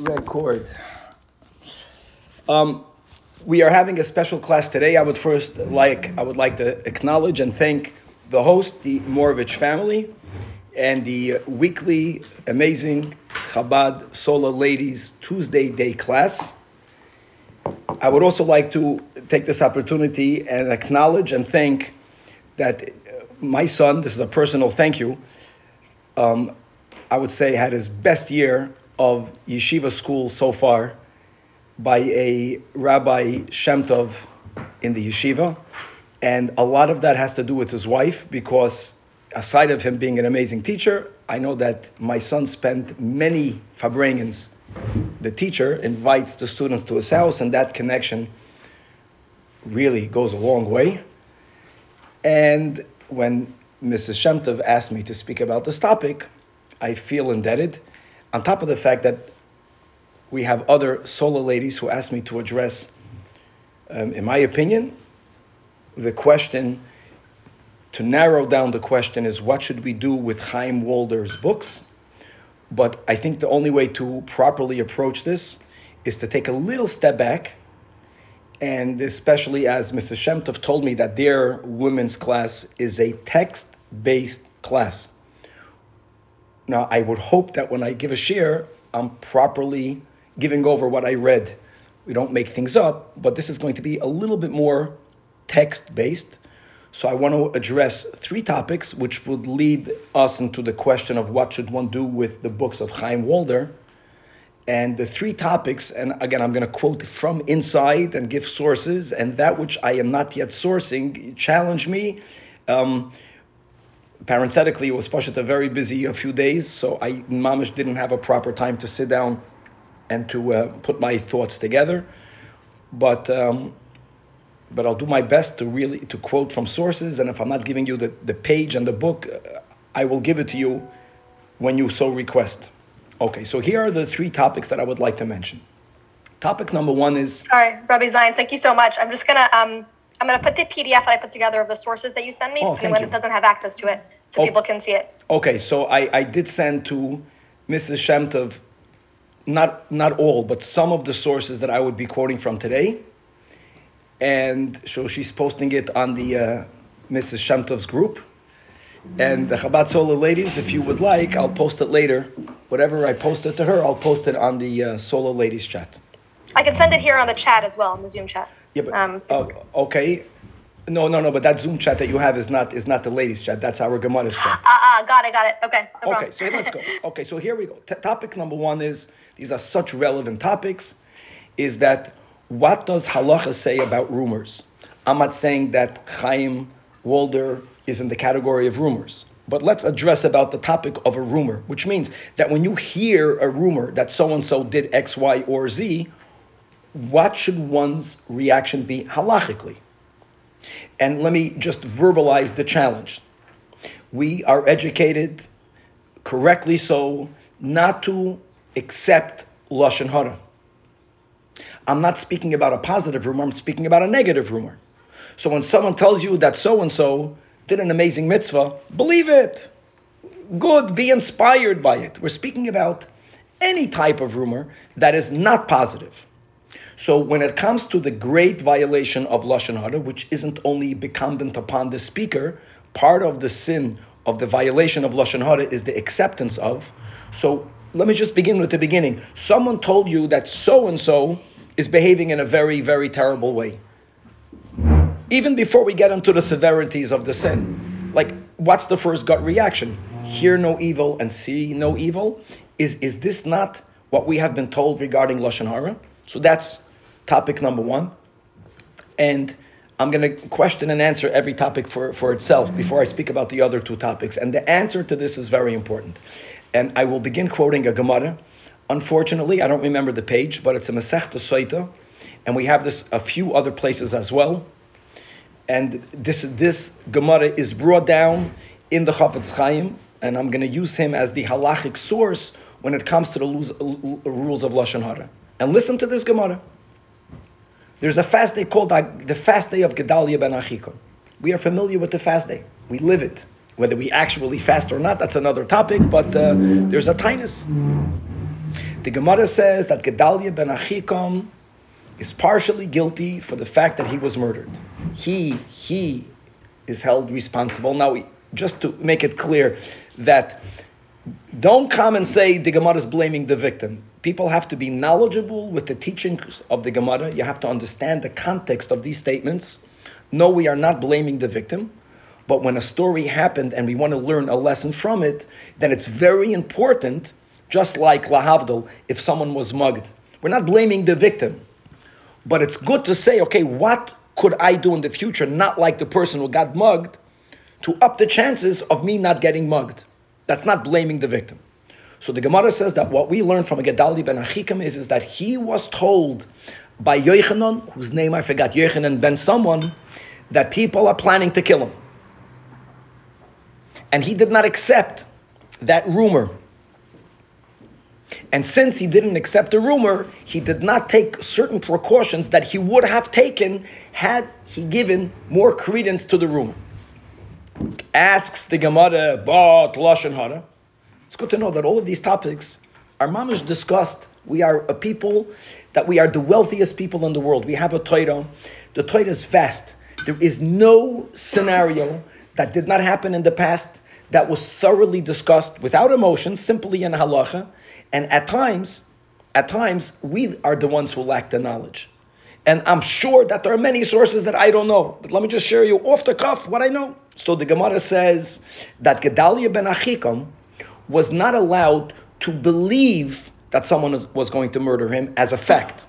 record. Um, we are having a special class today. I would first like I would like to acknowledge and thank the host, the Morovich family, and the weekly amazing Chabad Sola Ladies Tuesday day class. I would also like to take this opportunity and acknowledge and thank that my son, this is a personal thank you, um, I would say had his best year of yeshiva school so far by a Rabbi Shemtov in the yeshiva. And a lot of that has to do with his wife because aside of him being an amazing teacher, I know that my son spent many Farbrengens. The teacher invites the students to his house, and that connection really goes a long way. And when Mrs. Shemtov asked me to speak about this topic, I feel indebted on top of the fact that we have other solo ladies who asked me to address, um, in my opinion, the question, to narrow down the question is what should we do with Chaim Walder's books? But I think the only way to properly approach this is to take a little step back, and especially as Mrs. Shemtov told me that their women's class is a text based class. Now, I would hope that when I give a share, I'm properly giving over what I read. We don't make things up, but this is going to be a little bit more text based. So I want to address three topics which would lead us into the question of what should one do with the books of Chaim Walder. And the three topics, and again, I'm going to quote from inside and give sources, and that which I am not yet sourcing, challenge me. Um, parenthetically, it was Pashut very busy a few days, so I mamish didn't have a proper time to sit down and to uh, put my thoughts together. But um, but I'll do my best to really to quote from sources, and if I'm not giving you the, the page and the book, I will give it to you when you so request. Okay, so here are the three topics that I would like to mention. Topic number one is sorry, Rabbi Zion, thank you so much. I'm just gonna um I'm going to put the PDF that I put together of the sources that you send me, oh, and when you. doesn't have access to it, so oh, people can see it. Okay, so I, I did send to Mrs. Shemtov, not not all, but some of the sources that I would be quoting from today, and so she's posting it on the uh, Mrs. Shemtov's group. And the Chabad Solar ladies, if you would like, I'll post it later. Whatever I post it to her, I'll post it on the uh, Solar ladies chat. I can send it here on the chat as well, on the Zoom chat. Yeah, but um, uh, okay. No, no, no. But that Zoom chat that you have is not is not the ladies chat. That's our Gemara's chat. Ah, uh, uh, got it, got it. Okay. No okay, so let's go. Okay, so here we go. T- topic number one is these are such relevant topics. Is that what does halacha say about rumors? I'm not saying that Chaim Walder is in the category of rumors. But let's address about the topic of a rumor, which means that when you hear a rumor that so and so did X, Y, or Z, what should one's reaction be halachically? And let me just verbalize the challenge. We are educated, correctly so, not to accept Lashon Hara. I'm not speaking about a positive rumor, I'm speaking about a negative rumor. So when someone tells you that so and so did an amazing mitzvah, believe it. Good, be inspired by it. We're speaking about any type of rumor that is not positive. So when it comes to the great violation of lashon hara, which isn't only incumbent upon the speaker, part of the sin of the violation of lashon hara is the acceptance of. So let me just begin with the beginning. Someone told you that so and so is behaving in a very, very terrible way. Even before we get into the severities of the sin, like what's the first gut reaction? Hear no evil and see no evil. Is is this not what we have been told regarding lashon hara? So that's topic number one. And I'm going to question and answer every topic for, for itself before I speak about the other two topics. And the answer to this is very important. And I will begin quoting a Gemara. Unfortunately, I don't remember the page, but it's a Masechta Soita, and we have this a few other places as well. And this this Gemara is brought down in the Chafetz Chaim, and I'm going to use him as the halachic source when it comes to the rules of lashon hara. And listen to this Gemara. There's a fast day called the fast day of Gedalia ben Achikam. We are familiar with the fast day. We live it. Whether we actually fast or not, that's another topic, but uh, there's a tinus. The Gemara says that Gedalia ben Achikam is partially guilty for the fact that he was murdered. He he is held responsible. Now, just to make it clear that don't come and say the Gemara is blaming the victim. People have to be knowledgeable with the teachings of the Gemara. You have to understand the context of these statements. No, we are not blaming the victim. But when a story happened and we want to learn a lesson from it, then it's very important, just like Lahavdil, if someone was mugged. We're not blaming the victim. But it's good to say, okay, what could I do in the future, not like the person who got mugged, to up the chances of me not getting mugged? That's not blaming the victim. So the Gemara says that what we learn from a Gedalia ben Achikam is, is that he was told by Yochanan, whose name I forgot, Yochanan ben someone, that people are planning to kill him. And he did not accept that rumor. And since he didn't accept the rumor, he did not take certain precautions that he would have taken had he given more credence to the rumor. Asks the Gemara about Lashon Hara. It's good to know that all of these topics are mamish discussed. We are a people that we are the wealthiest people in the world. We have a Torah. The Torah is vast. There is no scenario that did not happen in the past that was thoroughly discussed without emotion, simply in halacha, and at times, at times, we are the ones who lack the knowledge. And I'm sure that there are many sources that I don't know. But let me just share you off the cuff what I know. So the Gemara says that Gedalia ben Achikam was not allowed to believe that someone was going to murder him as a fact.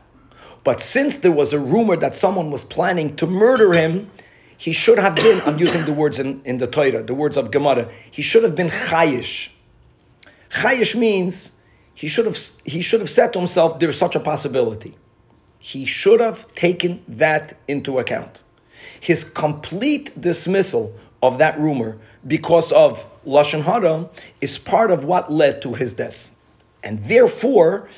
But since there was a rumor that someone was planning to murder him, he should have been, I'm using the words in, in the Torah, the words of Gemara, he should have been chayish. Chayish means he should have he should have said to himself, there's such a possibility. He should have taken that into account. His complete dismissal of that rumor because of Lashon Hara is part of what led to his death. And therefore,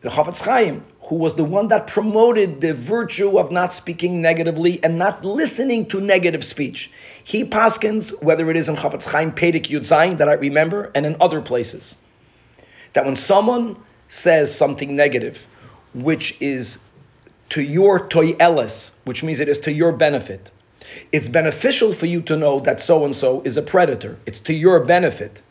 the Chafetz Chaim, who was the one that promoted the virtue of not speaking negatively and not listening to negative speech. He paskins, whether it is in Chafetz Chaim Pedig Yud Zayin that I remember, and in other places, that when someone says something negative, which is to your toyeles, which means it is to your benefit, it's beneficial for you to know that so and so is a predator. It's to your benefit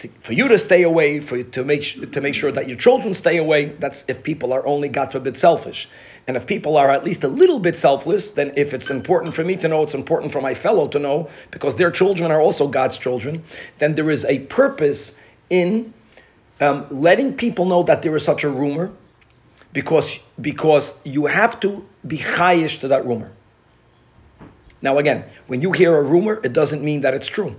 to, for you to stay away, for you to make to make sure that your children stay away. That's if people are only God forbid selfish. And if people are at least a little bit selfless, then if it's important for me to know, it's important for my fellow to know, because their children are also God's children, then there is a purpose in um, letting people know that there is such a rumor, because because you have to be chayish to that rumor. Now again, when you hear a rumor, it doesn't mean that it's true.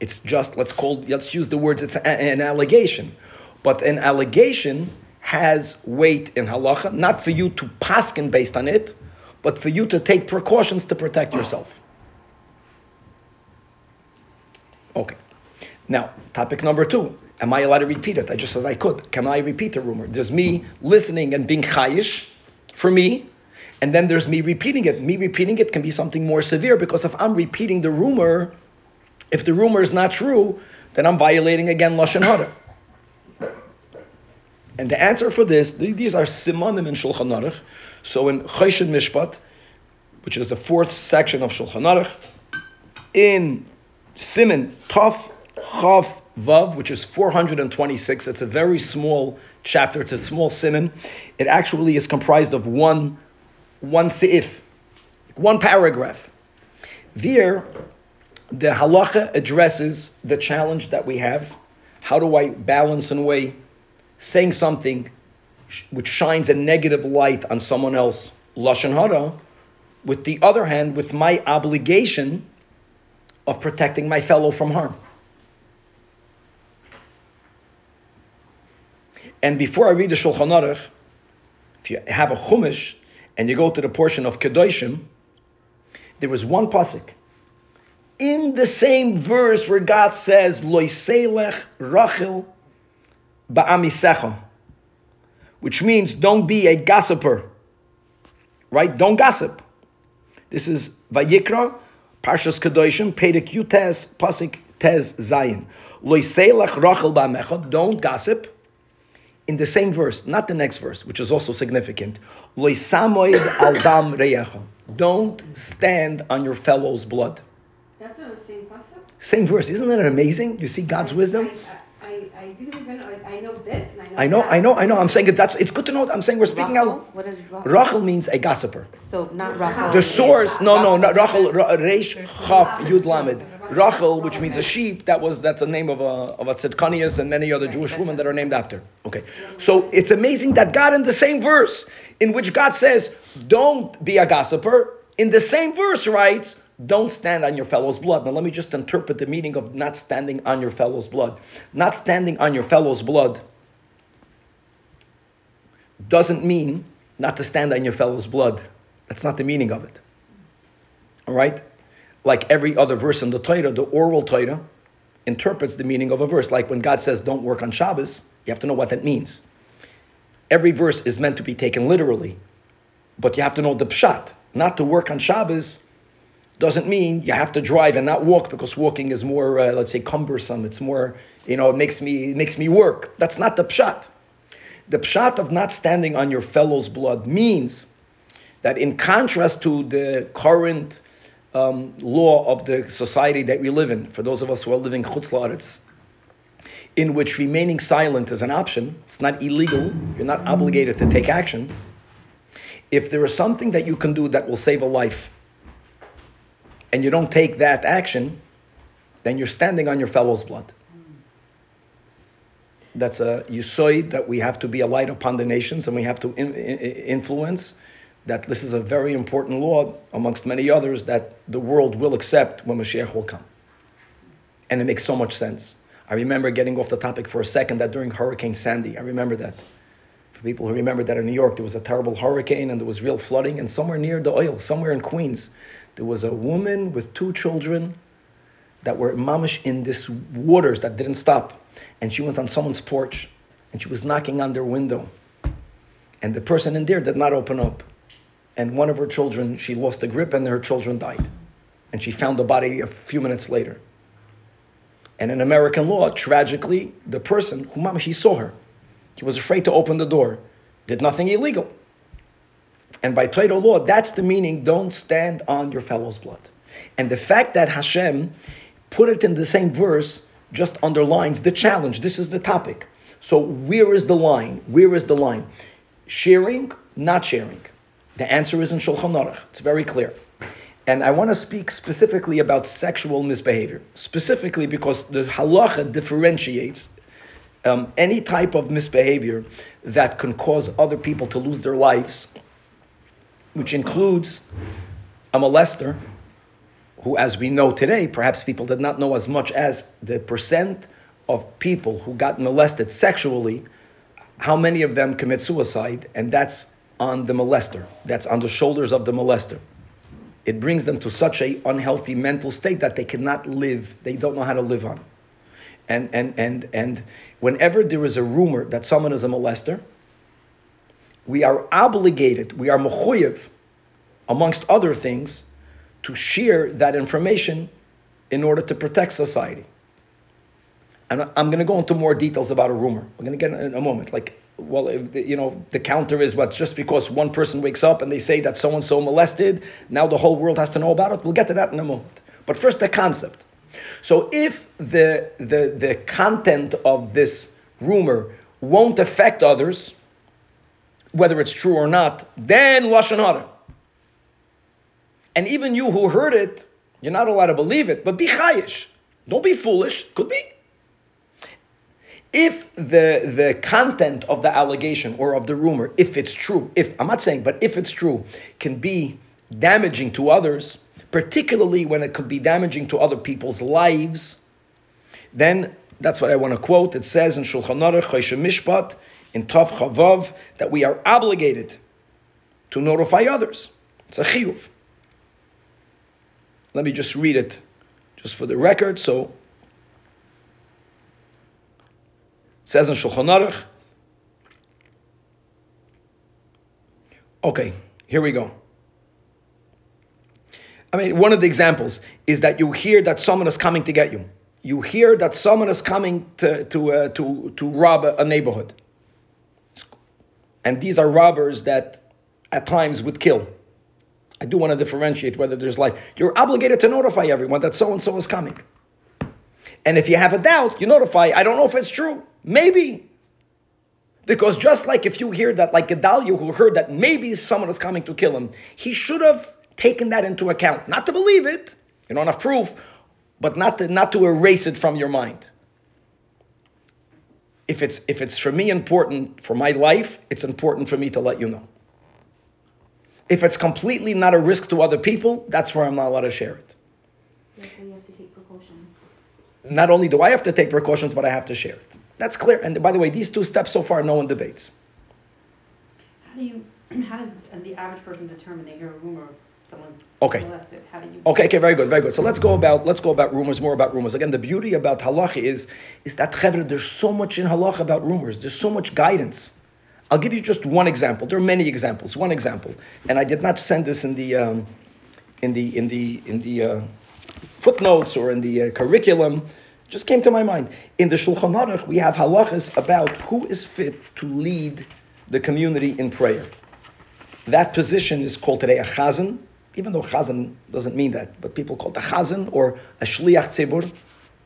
It's just let's call let's use the words. It's an allegation, but an allegation has weight in halacha, not for you to paskin based on it, but for you to take precautions to protect yourself. Okay. Now, topic number two. Am I allowed to repeat it? I just said I could. Can I repeat the rumor? There's me listening and being chayish for me, and then there's me repeating it. Me repeating it can be something more severe because if I'm repeating the rumor, if the rumor is not true, then I'm violating again Lashon Hara. And the answer for this, these are simanim in Shulchan Aruch. So in Choshen Mishpat, which is the fourth section of Shulchan Aruch, in Siman Tov Chav Vav, which is 426, it's a very small chapter, it's a small siman. It actually is comprised of one, one seif, one paragraph. There, the halacha addresses the challenge that we have. How do I balance and weigh saying something which shines a negative light on someone else, lashon hara, with the other hand, with my obligation of protecting my fellow from harm. And before I read the Shulchan Aruch, if you have a chumash and you go to the portion of Kedoshim, there was one pasuk in the same verse where God says, Loiselech Rachel Ba'amisecha, which means don't be a gossiper, right? Don't gossip. This is Vayikra, Parshas Kedoshim, Pedek Yutes, Pasik Tez Zayin. Loiselech Rachel Ba'amecha, don't gossip. In the same verse, not the next verse, which is also significant. Don't stand on your fellow's blood. That's on the same pasuk. Same verse. Isn't that amazing? You see God's wisdom? I, I, I didn't even, I, I know this and I know I know, that. I know, I know. I'm saying it, that's it's good to know. I'm saying we're speaking Rachel? out. What is Rachel? Rachel means a gossiper. So not Rachel. The source, no, no, not Rachel, Ra- Reish Chaf Yud Lamed. Rachel, which means a sheep, that was that's a name of a of a tzedkanias and many other Jewish women that are named after. Okay, so it's amazing that God in the same verse in which God says, "Don't be a gossiper," in the same verse writes, "Don't stand on your fellow's blood." Now let me just interpret the meaning of not standing on your fellow's blood. Not standing on your fellow's blood doesn't mean not to stand on your fellow's blood. That's not the meaning of it. All right? Like every other verse in the Torah, the oral Torah interprets the meaning of a verse. Like when God says, don't work on Shabbos, you have to know what that means. Every verse is meant to be taken literally, but you have to know the pshat. Not to work on Shabbos doesn't mean you have to drive and not walk because walking is more, uh, let's say, cumbersome. It's more, you know, it makes me it makes me work. That's not the pshat. The pshat of not standing on your fellow's blood means that in contrast to the current um, law of the society that we live in, for those of us who are living chutz in which remaining silent is an option, it's not illegal, you're not obligated to take action. If there is something that you can do that will save a life, and you don't take that action, then you're standing on your fellow's blood. That's a yusoid that we have to be a light upon the nations and we have to in, in, influence. That this is a very important law, amongst many others, that the world will accept when Mashiach will come. And it makes so much sense. I remember getting off the topic for a second that during Hurricane Sandy, I remember that. For people who remember that in New York, there was a terrible hurricane and there was real flooding, and somewhere near the oil, somewhere in Queens, there was a woman with two children that were mamish in this waters that didn't stop. And she was on someone's porch and she was knocking on their window. And the person in there did not open up. And one of her children, she lost the grip and her children died. And she found the body a few minutes later. And in American law, tragically, the person who mamish, he saw her. He was afraid to open the door, did nothing illegal. And by Torah law, that's the meaning don't stand on your fellow's blood. And the fact that Hashem put it in the same verse just underlines the challenge. This is the topic. So, where is the line? Where is the line? Sharing, not sharing. The answer is in Shulchan Aruch. It's very clear. And I want to speak specifically about sexual misbehavior, specifically because the halacha differentiates um, any type of misbehavior that can cause other people to lose their lives, which includes a molester, who, as we know today, perhaps people did not know as much as the percent of people who got molested sexually, how many of them commit suicide, and that's on the molester. That's on the shoulders of the molester. It brings them to such a unhealthy mental state that they cannot live. They don't know how to live on. And and and and whenever there is a rumor that someone is a molester, we are obligated, we are mechuyev, amongst other things, to share that information in order to protect society. And I'm going to go into more details about a rumor. We're going to get in a moment. Like, well, if the, you know, the counter is what just because one person wakes up and they say that so and so molested, now the whole world has to know about it. We'll get to that in a moment. But first, the concept. So, if the the the content of this rumor won't affect others, whether it's true or not, then lashon hara. And even you who heard it, you're not allowed to believe it, but be chayish. Don't be foolish. Could be. If the, the content of the allegation or of the rumor, if it's true, if I'm not saying, but if it's true, can be damaging to others, particularly when it could be damaging to other people's lives, then that's what I want to quote. It says in Shulchan Aruch Choshen Mishpat in Tov Chavav that we are obligated to notify others. It's a chiyuv. Let me just read it, just for the record. So, it says in Shulchan Aruch. Okay, here we go. I mean, one of the examples is that you hear that someone is coming to get you. You hear that someone is coming to to uh, to to rob a, a neighborhood. And these are robbers that at times would kill. I do want to differentiate whether there's life. You're obligated to notify everyone that so and so is coming. And if you have a doubt, you notify. I don't know if it's true. Maybe. Because just like if you hear that, like Gedalia who heard that maybe someone is coming to kill him, he should have taken that into account. Not to believe it, you don't have proof, but not to, not to erase it from your mind. If it's if it's for me important for my life, it's important for me to let you know. If it's completely not a risk to other people, that's where I'm not allowed to share it. That's why you have to take precautions. Not only do I have to take precautions, but I have to share it. That's clear. And by the way, these two steps so far, no one debates. How do you, how does the average person determine they hear a rumor of someone Okay. molested? How do you? Okay, okay, very good, very good. So let's go about let's go about rumors, more about rumors. Again, the beauty about halacha is is that chevra, there's so much in halacha about rumors. There's so much guidance. I'll give you just one example. There are many examples. One example, and I did not send this in the um, in the in the in the uh, footnotes or in the uh, curriculum. Just came to my mind. In the Shulchan Aruch, we have halachas about who is fit to lead the community in prayer. That position is called today a chazan, even though chazan doesn't mean that, but people call it a chazan or a shliach tzibur.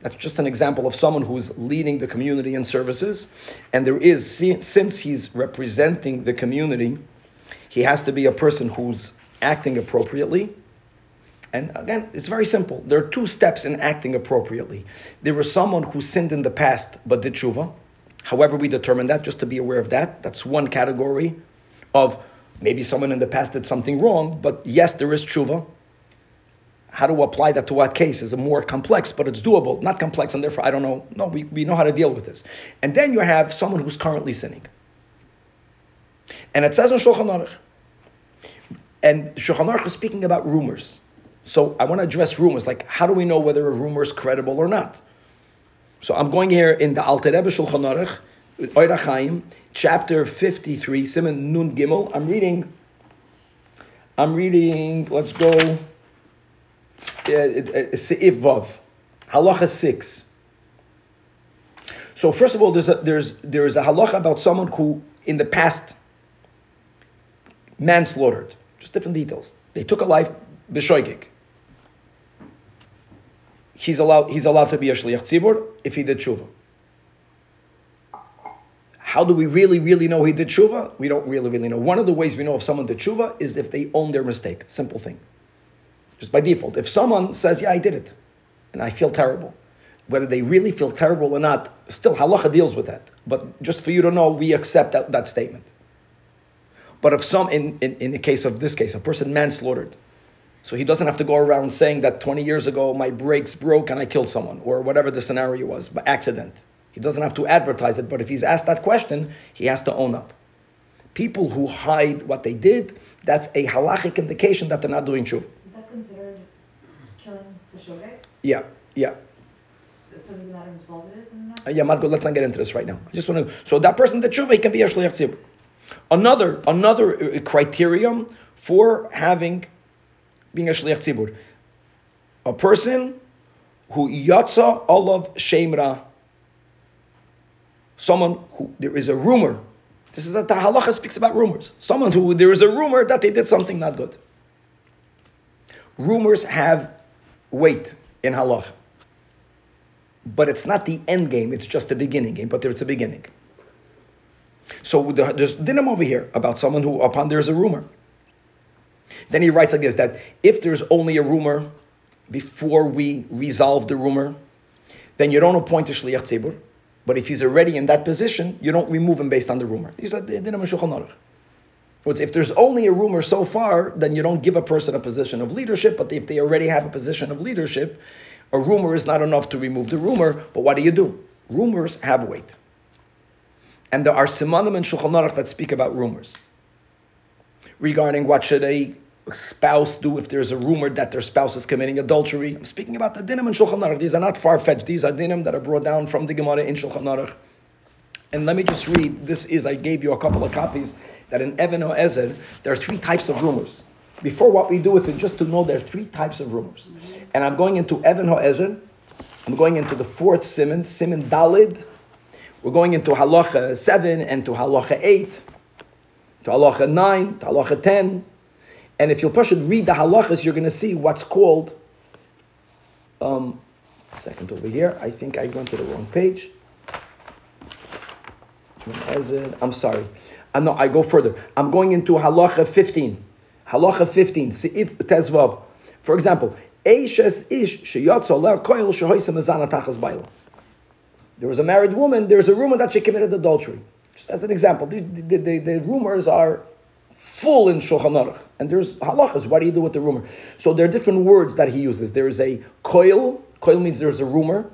That's just an example of someone who's leading the community in services. And there is, since he's representing the community, he has to be a person who's acting appropriately. And again, it's very simple. There are two steps in acting appropriately. There was someone who sinned in the past but did tshuva. However, we determine that, just to be aware of that. That's one category of maybe someone in the past did something wrong, but yes, there is tshuva. How to apply that to what case is more complex, but it's doable. Not complex, and therefore I don't know. No, we, we know how to deal with this. And then you have someone who's currently sinning. And it says in Shulchan Aruch, and Shulchan Aruch is speaking about rumors. So I want to address rumors, like how do we know whether a rumor is credible or not? So I'm going here in the Alter Rebbe Shulchan Aruch, Oira Chaim, chapter 53, Simon Nun Gimel. I'm reading, I'm reading, let's go, uh, Se'if Vav, Halacha 6. So first of all, there's a, there's, there's a halacha about someone who in the past manslaughtered. Just different details. They took a life, b'shoigig. He's allowed, he's allowed to be a shliach tzibur if he did tshuva. How do we really, really know he did tshuva? We don't really, really know. One of the ways we know if someone did tshuva is if they own their mistake. Simple thing. Just by default. If someone says, yeah, I did it, and I feel terrible, whether they really feel terrible or not, still halacha deals with that. But just for you to know, we accept that, that statement. But if some, in, in, in the case of this case, a person manslaughtered, so he doesn't have to go around saying that 20 years ago my brakes broke and I killed someone, or whatever the scenario was, by accident. He doesn't have to advertise it, but if he's asked that question, he has to own up. People who hide what they did, that's a halachic indication that they're not doing tshuva. Is that considered killing the shogeg? Yeah, yeah. So, so does it matter whose fault it is? Uh, yeah, Marco, let's not get into this right now. I just want to. So that person did tshuva, he can be a shliach tzibur. Another another uh, criterion for having being a shliach tzibur, a person who yatsa olav shemra, someone who there is a rumor. This is a the halacha speaks about rumors. Someone who there is a rumor that they did something not good. Rumors have weight in halacha, but it's not the end game. It's just the beginning game. But it's a beginning. So the, there's dinim over here about someone who upon there's a rumor. Then he writes like this: that if there's only a rumor before we resolve the rumor, then you don't appoint a shliach tzibur. But if he's already in that position, you don't remove him based on the rumor. These are the. If there's only a rumor so far, then you don't give a person a position of leadership. But if they already have a position of leadership, a rumor is not enough to remove the rumor. But what do you do? Rumors have weight. And there are simanim and Shulchan Aruch that speak about rumors. Regarding what should a spouse do if there's a rumor that their spouse is committing adultery. I'm speaking about the dinim and Shulchan Aruch. These are not far-fetched. These are dinim that are brought down from the Gemara in Shulchan Aruch. And let me just read. This is, I gave you a couple of copies, that in Evan Ezer, there are three types of rumors. Before what we do with it, just to know there are three types of rumors. And I'm going into Evan Ezer. I'm going into the fourth Simon, Simon Dalid. We're going into Halacha 7 and to Halacha 8. to halacha 9, to halacha 10. And if you'll push it, read the halachas, you're going to see what's called. Um, second over here. I think I went to the wrong page. I'm sorry. Uh, no, I go further. I'm going into halacha 15. Halacha 15. Seif tezvav. For example, ish. There was a married woman. There's a rumor that she committed adultery. Just as an example, the, the, the, the rumors are full in Shulchan Aruch. And there's halachas. What do you do with the rumor? So there are different words that he uses. There is a koil. Koil means there's a rumor.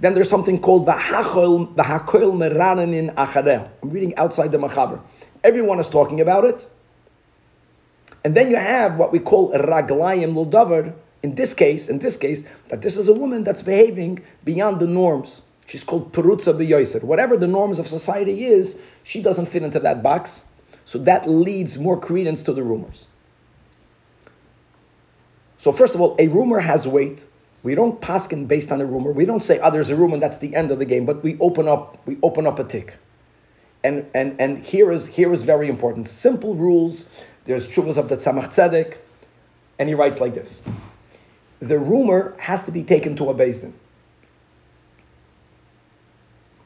Then there's something called the hakoil meranin achadel. I'm reading outside the machaber. Everyone is talking about it. And then you have what we call raglayim l'davar. In this case, in this case, that this is a woman that's behaving beyond the norms. She's called perutza b'yoiser. Whatever the norms of society is, she doesn't fit into that box. So that leads more credence to the rumors. So first of all, a rumor has weight. We don't paskin based on a rumor. We don't say, "Oh, there's a rumor, and that's the end of the game." But we open up, we open up a tick. And and and here is here is very important. Simple rules. There's chuvas of the Tzemach Tzedek, and he writes like this: the rumor has to be taken to a din.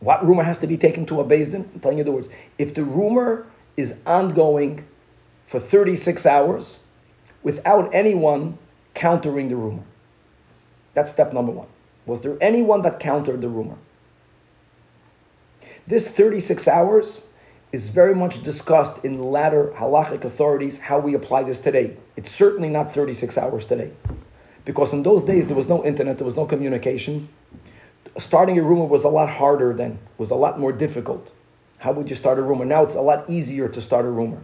What rumor has to be taken to a din? I'm telling you the words. If the rumor is ongoing for 36 hours without anyone countering the rumor. That's step number one. Was there anyone that countered the rumor? This 36 hours is very much discussed in latter halachic authorities how we apply this today. It's certainly not 36 hours today. Because in those days there was no internet, there was no communication. Starting a rumor was a lot harder then, was a lot more difficult. How would you start a rumor? Now it's a lot easier to start a rumor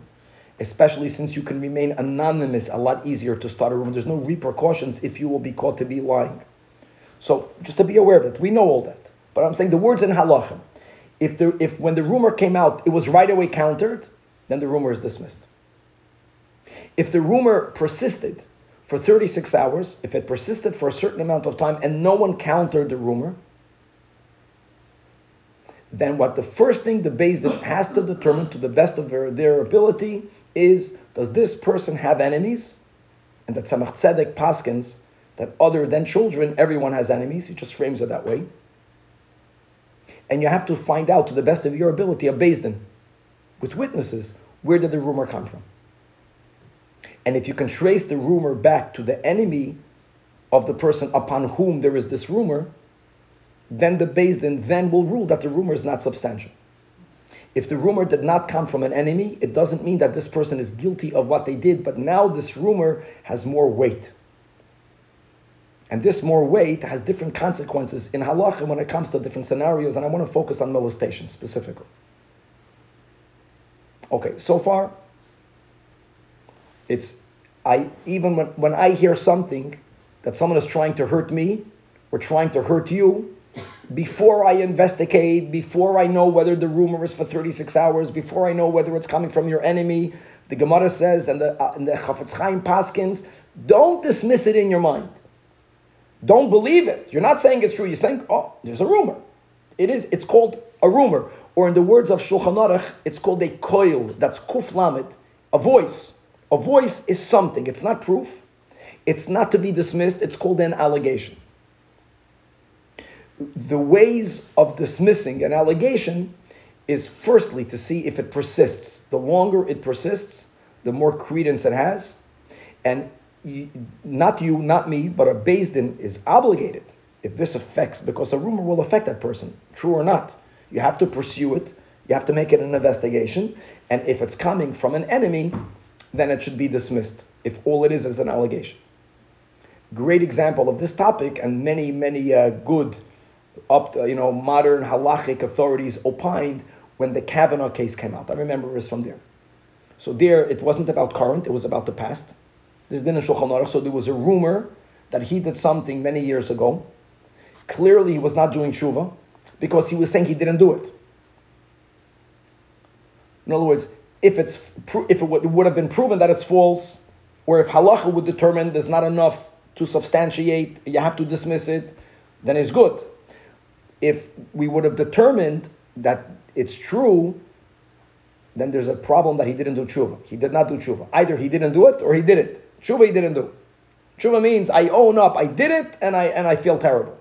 especially since you can remain anonymous, a lot easier to start a rumor. There's no repercussions if you will be caught to be lying. So just to be aware of it, we know all that. But I'm saying the words in halachim. If the if when the rumor came out, it was right away countered, then the rumor is dismissed. If the rumor persisted for 36 hours, if it persisted for a certain amount of time and no one countered the rumor, then what the first thing the Din has to determine to the best of their, their ability is does this person have enemies? And that Tzemach Tzedek paskins that other than children, everyone has enemies. He just frames it that way. And you have to find out to the best of your ability a Din with witnesses where did the rumor come from. And if you can trace the rumor back to the enemy of the person upon whom there is this rumor, then the Din then will rule that the rumor is not substantial. If the rumor did not come from an enemy, it doesn't mean that this person is guilty of what they did, but now this rumor has more weight. And this more weight has different consequences in halacha when it comes to different scenarios, and I want to focus on molestation specifically. Okay, so far, it's I even when, when I hear something that someone is trying to hurt me or trying to hurt you, before I investigate, before I know whether the rumor is for 36 hours, before I know whether it's coming from your enemy, the Gemara says, and the, uh, and the Chafetz Chaim Paskins, don't dismiss it in your mind. Don't believe it. You're not saying it's true. You're saying, oh, there's a rumor. It is. It's called a rumor, or in the words of Shulchan Aruch, it's called a koil. That's kuf a voice. A voice is something. It's not proof. It's not to be dismissed. It's called an allegation the ways of dismissing an allegation is firstly to see if it persists. The longer it persists, the more credence it has. And not you, not me, but a Din is obligated if this affects, because a rumor will affect that person, true or not. You have to pursue it. You have to make it an investigation. And if it's coming from an enemy, then it should be dismissed, if all it is is an allegation. Great example of this topic, and many, many uh, good up to, you know, modern halachic authorities opined when the Kavanaugh case came out. I remember it was from there. So there, it wasn't about current, it was about the past. This didn't Shulchan Aruch, so there was a rumor that he did something many years ago. Clearly, he was not doing tshuva because he was saying he didn't do it. In other words, if it's if it would have been proven that it's false, or if halacha would determine there's not enough to substantiate, you have to dismiss it, then it's good if we would have determined that it's true, then there's a problem that he didn't do tshuva. He did not do tshuva. Either he didn't do it or he did it. Tshuva he didn't do. Tshuva means I own up, I did it, and I and I feel terrible.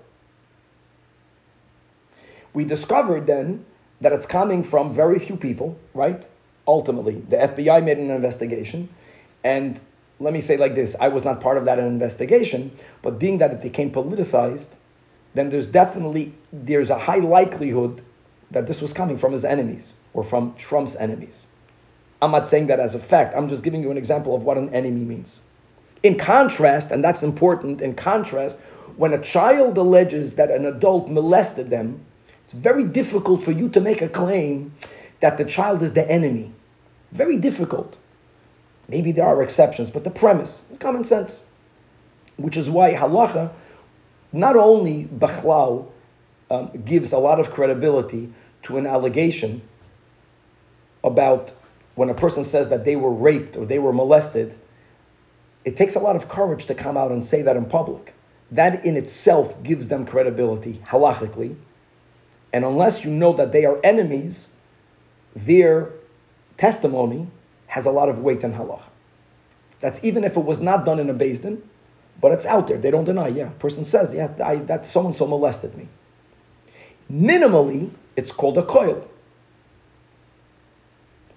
We discovered then that it's coming from very few people, right? Ultimately, the FBI made an investigation, and let me say like this: I was not part of that investigation, but being that it became politicized, then there's definitely there's a high likelihood that this was coming from his enemies or from Trump's enemies. I'm not saying that as a fact. I'm just giving you an example of what an enemy means. In contrast, and that's important, in contrast, when a child alleges that an adult molested them, it's very difficult for you to make a claim that the child is the enemy. Very difficult. Maybe there are exceptions, but the premise, common sense, which is why halacha, not only bachlal, um, gives a lot of credibility to an allegation about when a person says that they were raped or they were molested, it takes a lot of courage to come out and say that in public. That in itself gives them credibility, halachically. And unless you know that they are enemies, their testimony has a lot of weight in halach. That's even if it was not done in a Din, but it's out there. They don't deny. Yeah, person says, yeah, I, that so and so molested me. Minimally, it's called a koil.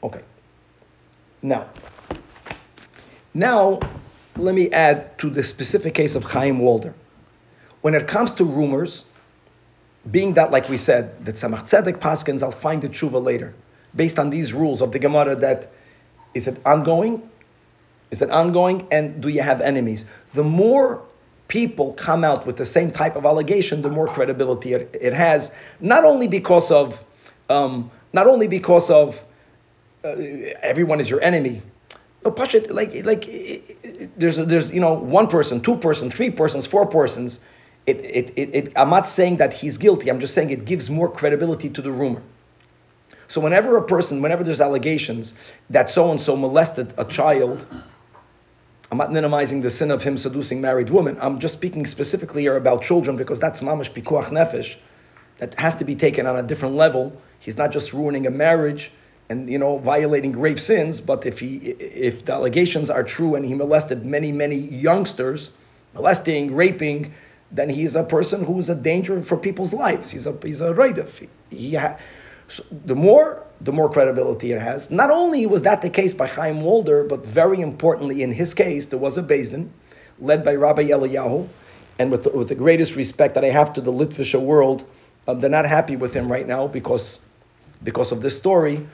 Okay. Now, now let me add to the specific case of Chaim Walder. When it comes to rumors, being that, like we said, that Tzemach Tzedek Paskins, I'll find the tshuva later, based on these rules of the Gemara that is it ongoing? Is it ongoing? And do you have enemies? The more people come out with the same type of allegation, the more credibility it, it has. Not only because of, um, not only because of uh, everyone is your enemy. No, Pashit, like like it, it, there's there's you know one person, two person, three persons, four persons. It, it, it, I'm not saying that he's guilty. I'm just saying it gives more credibility to the rumor. So whenever a person, whenever there's allegations that so and so molested a child, I'm not minimizing the sin of him seducing married women. I'm just speaking specifically here about children because that's mamash pikuach nefesh. That has to be taken on a different level. He's not just ruining a marriage and you know violating grave sins, but if he if the allegations are true and he molested many many youngsters, molesting, raping, then he's a person who is a danger for people's lives. He's a he's a raidif. He ha- so the more the more credibility it has. Not only was that the case by Chaim Walder, but very importantly in his case there was a Din led by Rabbi Eliyahu, and with the, with the greatest respect that I have to the Litvisha world, um, they're not happy with him right now because because of this story.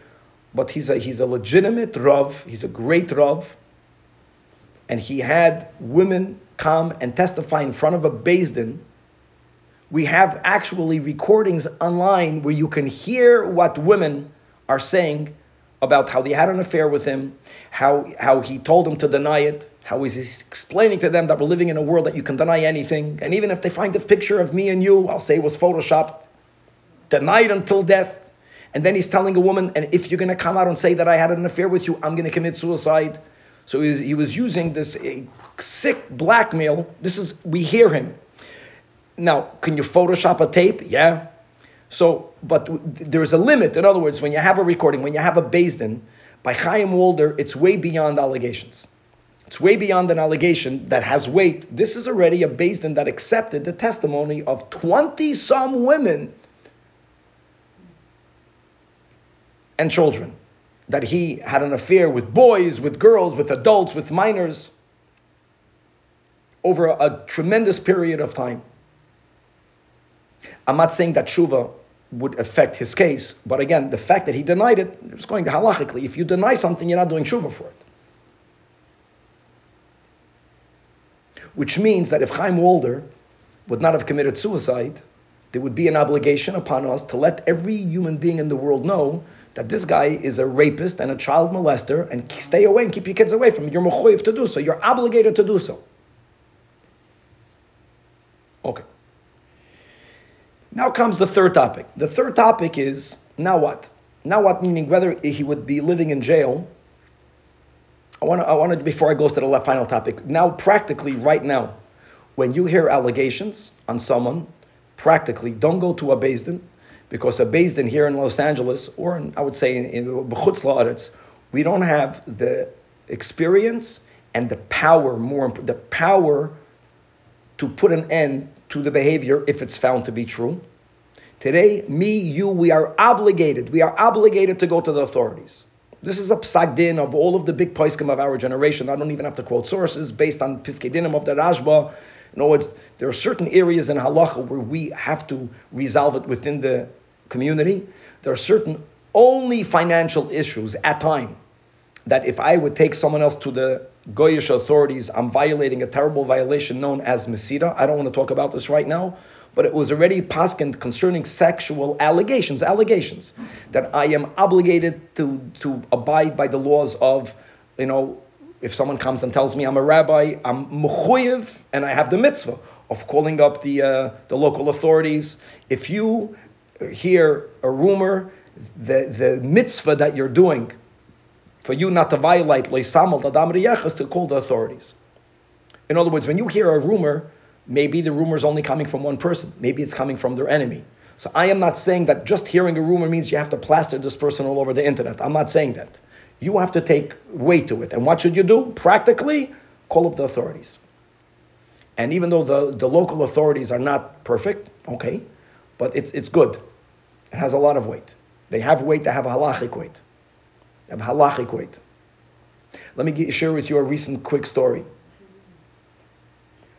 But he's a he's a legitimate Rav. He's a great Rav. And he had women come and testify in front of a Din. We have actually recordings online where you can hear what women are saying about how they had an affair with him, how how he told them to deny it, how he's explaining to them that we're living in a world that you can deny anything, and even if they find a picture of me and you, I'll say it was photoshopped, denied until death. And then he's telling a woman, and if you're going to come out and say that I had an affair with you, I'm going to commit suicide. So he was, he was using this uh, sick blackmail. This is, we hear him. Now, can you Photoshop a tape? Yeah. So, but there's a limit. In other words, when you have a recording, when you have a Din, by Chaim Walder, it's way beyond allegations. It's way beyond an allegation that has weight. This is already a Din that accepted the testimony of 20 some women and children. That he had an affair with boys, with girls, with adults, with minors over a, a tremendous period of time. I'm not saying that Shuva would affect his case, but again, the fact that he denied it, is going halachically. If you deny something, you're not doing Shuva for it. Which means that if Chaim Walder would not have committed suicide, there would be an obligation upon us to let every human being in the world know that this guy is a rapist and a child molester and stay away and keep your kids away from him. You're mechoyev to do so. You're obligated to do so. Okay. Now comes the third topic. The third topic is now what? Now what? Meaning whether he would be living in jail. I want to. I want to before I go to the final topic. Now, practically, right now, when you hear allegations on someone, practically, don't go to a Din because a Din here in Los Angeles, or in, I would say in, in La'aretz, we don't have the experience and the power, more the power to put an end to the behavior if it's found to be true. Today, me, you, we are obligated. We are obligated to go to the authorities. This is a psak din of all of the big poiskim of our generation. I don't even have to quote sources based on piskei dinim of the Rashba. In other words, there are certain areas in halacha where we have to resolve it within the community. There are certain only financial issues at time that if I would take someone else to the Goyish authorities, I'm violating a terrible violation known as Mesirah. I don't want to talk about this right now, but it was already paskin concerning sexual allegations, allegations that I am obligated to, to abide by the laws of, you know, if someone comes and tells me I'm a rabbi, I'm mechuyev and I have the mitzvah of calling up the, uh, the local authorities. If you hear a rumor, the, the mitzvah that you're doing for you not to violate leisamal tadam is to call the authorities. In other words, when you hear a rumor, maybe the rumor is only coming from one person. Maybe it's coming from their enemy. So I am not saying that just hearing a rumor means you have to plaster this person all over the internet. I'm not saying that. You have to take weight to it. And what should you do? Practically, call up the authorities. And even though the, the local authorities are not perfect, okay, but it's, it's good. It has a lot of weight. They have weight, they have a halachic weight. Have halachic weight. Let me get, share with you a recent quick story.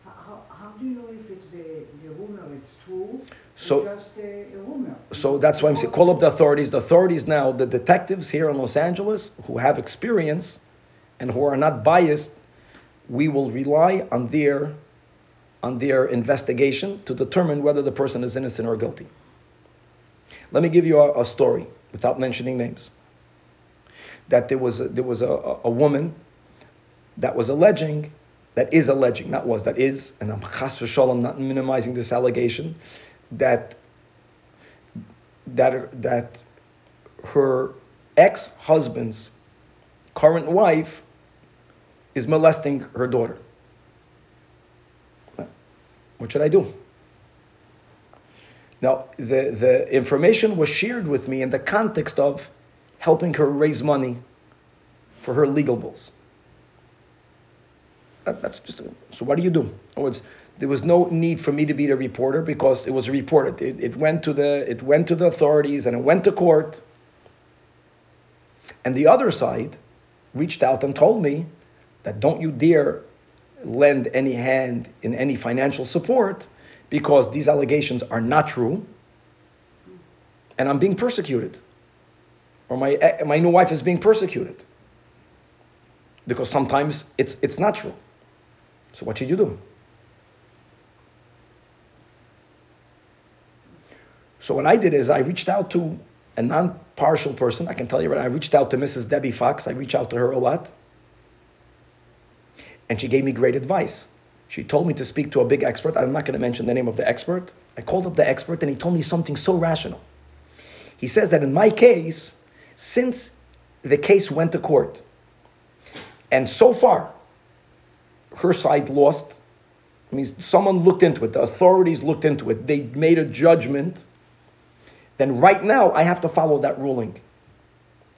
How, how do you know if it's the, the rumor it's true So- just a, a rumor? So that's why I'm saying call up the authorities. The authorities now, the detectives here in Los Angeles who have experience and who are not biased, we will rely on their on their investigation to determine whether the person is innocent or guilty. Let me give you a, a story without mentioning names. That there was a, there was a, a, woman that was alleging, that is alleging, not was, that is, and I'm chas v'shalom, not minimizing this allegation, that that that her ex-husband's current wife is molesting her daughter. What should I do? Now, the, the information was shared with me in the context of helping her raise money for her legal bills. That, that's just so. What do you do? Words, there was no need for me to be the reporter because it was reported. It, it went to the it went to the authorities and it went to court. And the other side reached out and told me that don't you dare lend any hand in any financial support because these allegations are not true and I'm being persecuted or my eh, my new wife is being persecuted because sometimes it's it's true. So what should you do? So what I did is I reached out to a non-partial person. I can tell you right. I reached out to Mrs. Debbie Fox. I reached out to her a lot, and she gave me great advice. She told me to speak to a big expert. I'm not going to mention the name of the expert. I called up the expert, and he told me something so rational. He says that in my case, since the case went to court, and so far, her side lost. I mean, someone looked into it. The authorities looked into it. They made a judgment. Then right now, I have to follow that ruling.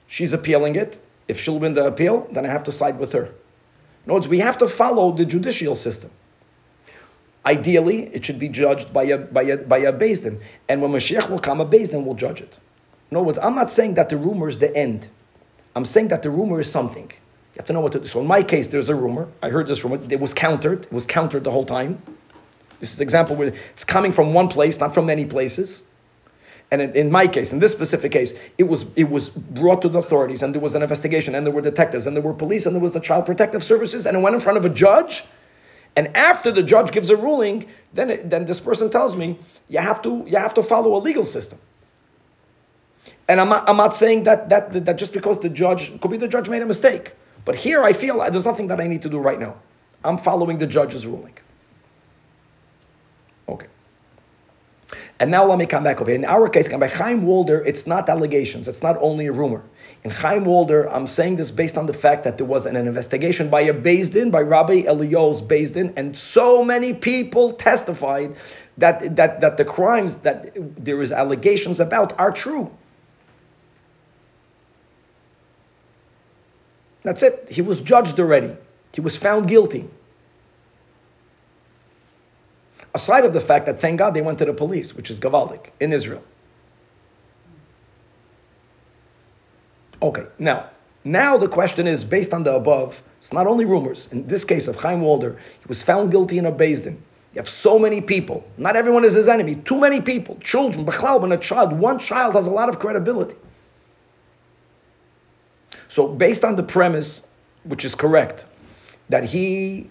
She's appealing it. If she'll win the appeal, then I have to side with her. In other words, we have to follow the judicial system. Ideally, it should be judged by a by a by a Din. And when Mashiach will come, a Din will judge it. In other words, I'm not saying that the rumor is the end. I'm saying that the rumor is something. You have to know what to do. So in my case, there's a rumor. I heard this rumor. It was countered. It was countered the whole time. This is an example where it's coming from one place, not from many places. And in, in my case, in this specific case, it was it was brought to the authorities, and there was an investigation, and there were detectives, and there were police, and there was the child protective services, and it went in front of a judge. And after the judge gives a ruling, then it, then this person tells me you have to you have to follow a legal system. And I'm not, I'm not saying that, that that just because the judge could be the judge made a mistake. But here I feel there's nothing that I need to do right now. I'm following the judge's ruling. Okay. And now let me come back over here. In our case, come by Chaim Walder, it's not allegations. It's not only a rumor. In Chaim Walder, I'm saying this based on the fact that there was an, investigation by a Beis Din, by Rabbi Eliyahu's Beis Din, and so many people testified that, that, that the crimes that there is allegations about are true. That's it. He was judged already. He was found guilty. Aside of the fact that, thank God, they went to the police, which is Gavaldik, in Israel. Okay, now, now the question is, based on the above, it's not only rumors. In this case of Chaim Walder, he was found guilty in a Din. You have so many people. Not everyone is his enemy. Too many people. Children, Bechlal, when a child, one child has a lot of credibility. So, based on the premise, which is correct, that he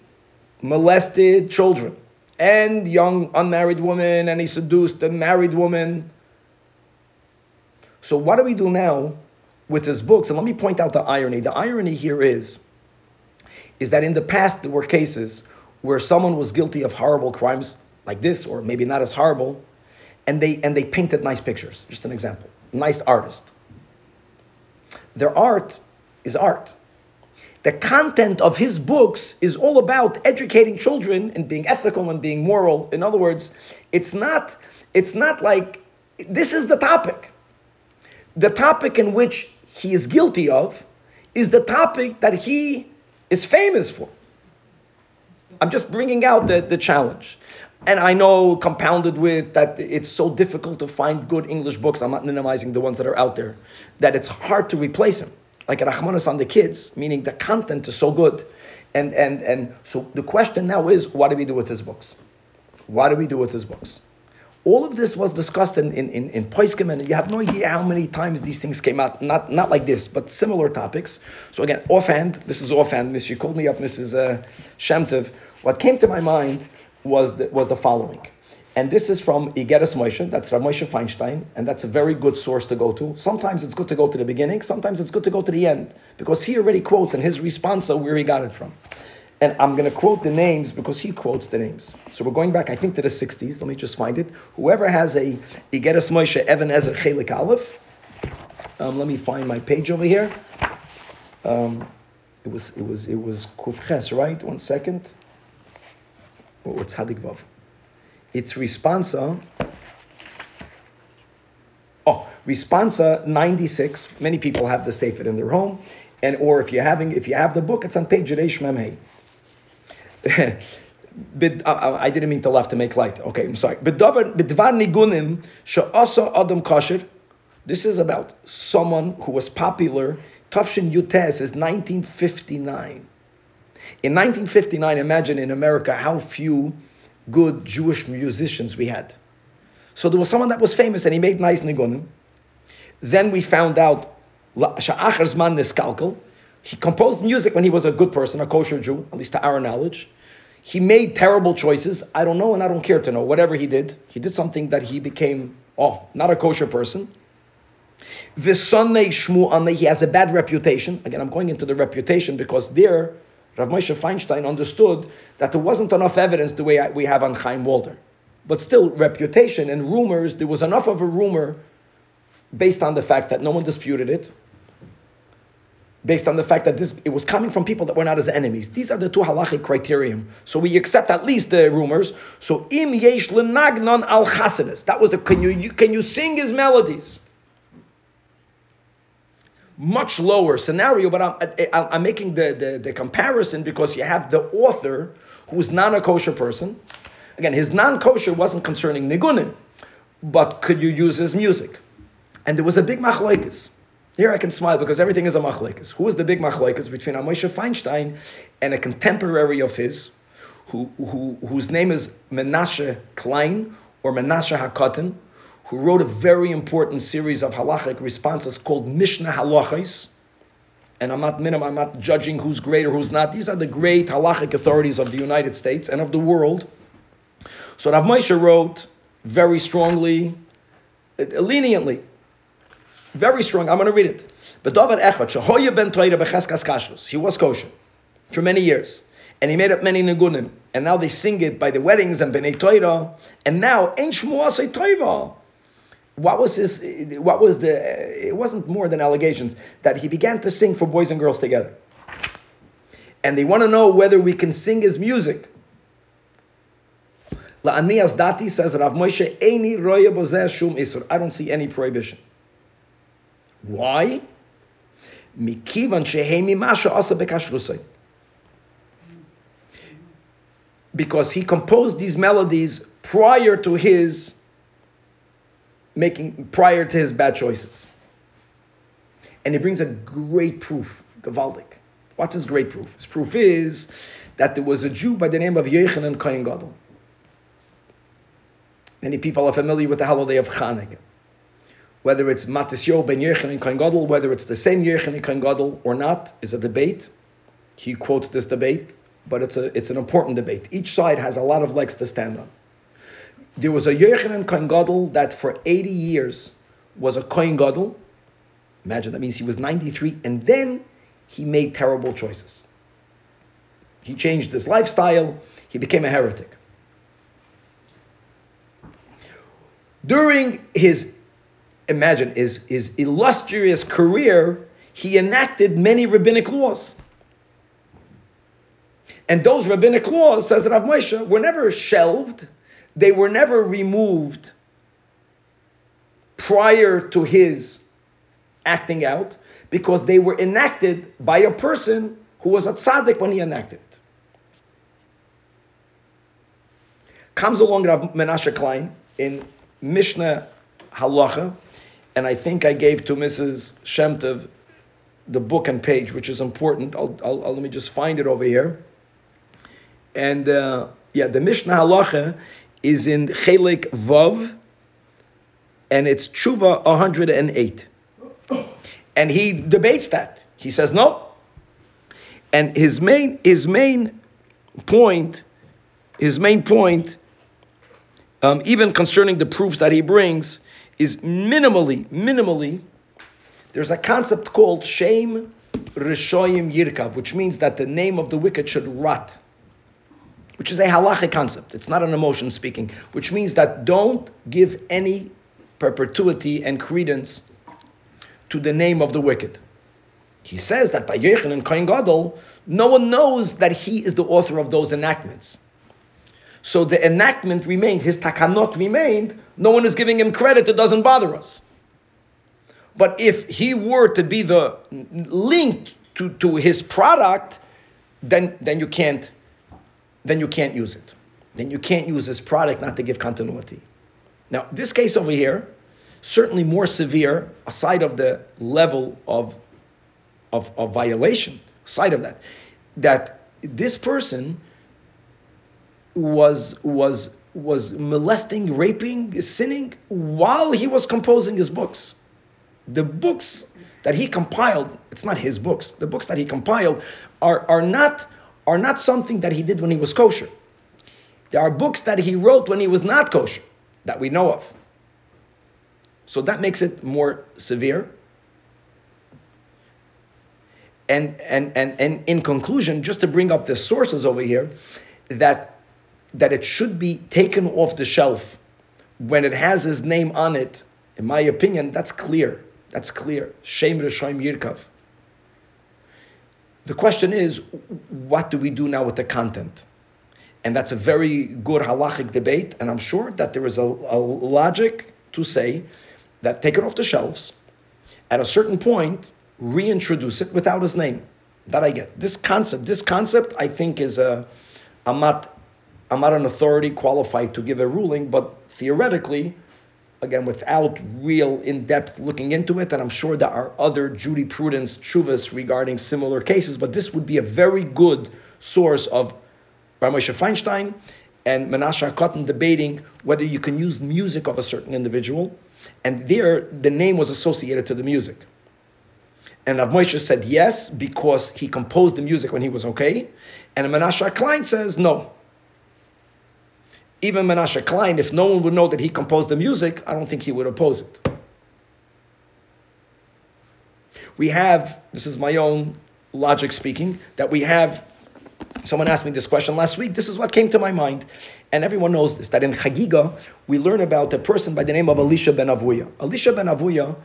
molested children and young unmarried women and he seduced a married woman. So, what do we do now with his books? And let me point out the irony. The irony here is, is that in the past there were cases where someone was guilty of horrible crimes like this, or maybe not as horrible, and they and they painted nice pictures. Just an example. Nice artist. Their art is art. The content of his books is all about educating children and being ethical and being moral. In other words, it's not it's not like this is the topic. The topic in which he is guilty of is the topic that he is famous for. I'm just bringing out the, the challenge. And I know, compounded with that, it's so difficult to find good English books. I'm not minimizing the ones that are out there, that it's hard to replace them like Rahmanas on the kids, meaning the content is so good. And, and, and so the question now is, what do we do with his books? What do we do with his books? All of this was discussed in, in, in, in Poiskim, and you have no idea how many times these things came out. Not, not like this, but similar topics. So again, offhand, this is offhand. Miss, you called me up, Mrs. Uh. What came to my mind was the, was the following. And this is from Igeres Moshe, that's Rav Moshe Feinstein, and that's a very good source to go to. Sometimes it's good to go to the beginning, sometimes it's good to go to the end, because he already quotes in his response of where he got it from. And I'm going to quote the names because he quotes the names. So we're going back, I think, to the 60s. Let me just find it. Whoever has a Igeres Moshe Evan Ezer Chelik Aleph, um, let me find my page over here. Um, it was it was it was Kufches, right? One second. Oh, it's Tzadik Vav its responsa. Oh, responsa 96. Many people have the Sefer in their home. And or if you're having if you have the book, it's on page Reish Memhei. I didn't mean to laugh to make light. Okay, I'm sorry. Nigunim adam kasher. This is about someone who was popular. Tafshin Yutes is 1959. In 1959, imagine in America how few good Jewish musicians we had. So there was someone that was famous and he made nice nigunim. Then we found out. He composed music when he was a good person, a kosher Jew, at least to our knowledge. He made terrible choices. I don't know and I don't care to know. Whatever he did, he did something that he became, oh, not a kosher person. He has a bad reputation. Again, I'm going into the reputation because there Rav Moshe Feinstein understood that there wasn't enough evidence the way we have on Chaim Walder. But still, reputation and rumors, there was enough of a rumor based on the fact that no one disputed it, based on the fact that this it was coming from people that were not his enemies. These are the two halachic criterion. So we accept at least the rumors. So im yesh lenagnon al chasedes. That was the can you can you sing his melodies? Much lower scenario, but I'm, I'm making the, the, the, comparison because you have the author who is not a kosher person. Again, his non kosher wasn't concerning nigunim, but could you use his music? And there was a big machlekes. Here I can smile because everything is a machlekes. Who is the big machlekes between Amosha Feinstein and a contemporary of his, who, who, whose name is Menashe Klein or Menashe Hakotin, who wrote a very important series of halachic responses called Mishneh Halachos. And I'm not minim, I'm not judging who's great or who's not. These are the great halachic authorities of the United States and of the world. So Rav Moshe wrote very strongly, leniently, very strong. I'm going to read it. He was kosher for many years. And he made up many nigunim. And now they sing it by the weddings and b'nei Torah. And now, Ein Shmuasei Torah what was his what was the it wasn't more than allegations that he began to sing for boys and girls together and they want to know whether we can sing his music La'anias dati says Rav Moshe Eini roya shum isur. I don't see any prohibition. Why? Mikivan shehemi masha asa bekashrusay. Because he composed these melodies prior to his making prior to his bad choices. And he brings a great proof, Gavaldik. What's his great proof? His proof is that there was a Jew by the name of Yochanan Kohen Gadol. Many people are familiar with the holiday of Chanukah. Whether it's Matisyo ben Yochanan Kohen Gadol, whether it's the same Yochanan Kohen Gadol or not, is a debate. He quotes this debate, but it's a it's an important debate. Each side has a lot of legs to stand on. There was a Yochanan Kohen Gadol that for 80 years was a Kohen Gadol. Imagine that means he was 93, and then he made terrible choices. He changed his lifestyle. He became a heretic. During his, imagine, his, his illustrious career, he enacted many rabbinic laws. And those rabbinic laws, says Rav Moshe, were never shelved, they were never removed prior to his acting out, because they were enacted by a person who was a tzaddik when he enacted it. Comes along Rav Menashe Klein in Mishneh Halacha, and I think I gave to Mrs. Shemtov the book and page, which is important. I'll, I'll, I'll, let me just find it over here. And uh, yeah, the Mishneh Halacha is in Chelik Vav, and it's Tshuva 108. And he debates that. He says no. And his main his main point, his main point, um, even concerning the proofs that he brings, is minimally, minimally, there's a concept called shem rishoyim yirkav, which means that the name of the wicked should rot, which is a halachic concept. It's not an emotion speaking, which means that don't give any perpetuity and credence to the name of the wicked. He says that by Yochanan Kohen Gadol, no one knows that he is the author of those enactments. So the enactment remained, his takanot remained, no one is giving him credit, it doesn't bother us. But if he were to be the link to, to his product, then, then you can't then you can't use it. Then you can't use this product not to give continuity. Now, this case over here, certainly more severe, aside of the level of, of, of violation, aside of that, that this person was was was molesting, raping, sinning while he was composing his books. The books that he compiled, it's not his books. The books that he compiled are, are not are not something that he did when he was kosher. There are books that he wrote when he was not kosher that we know of. So that makes it more severe. And, and, and, and in conclusion, just to bring up the sources over here, that, that it should be taken off the shelf when it has his name on it, in my opinion, that's clear. That's clear. Shem Rishoim Yirkav. The question is, what do we do now with the content? And that's a very good halachic debate, and I'm sure that there is a, a logic to say that take it off the shelves. At a certain point, reintroduce it without his name. That I get. This concept, this concept, I think is a. I'm not, I'm not an authority qualified to give a ruling, but theoretically, again, without real in-depth looking into it, and I'm sure there are other jurisprudence chuvas regarding similar cases, but this would be a very good source of Rav Moshe Feinstein and Menashe Cotton debating whether you can use music of a certain individual and there, the name was associated to the music. And Rav Moshe said yes, because he composed the music when he was okay. And Menashe Klein says no. Even Menashe Klein, if no one would know that he composed the music, I don't think he would oppose it. We have, this is my own logic speaking, that we have, someone asked me this question last week, this is what came to my mind. And everyone knows this, that in Chagiga, we learn about a person by the name of Elisha ben Avuya. Elisha ben Avuya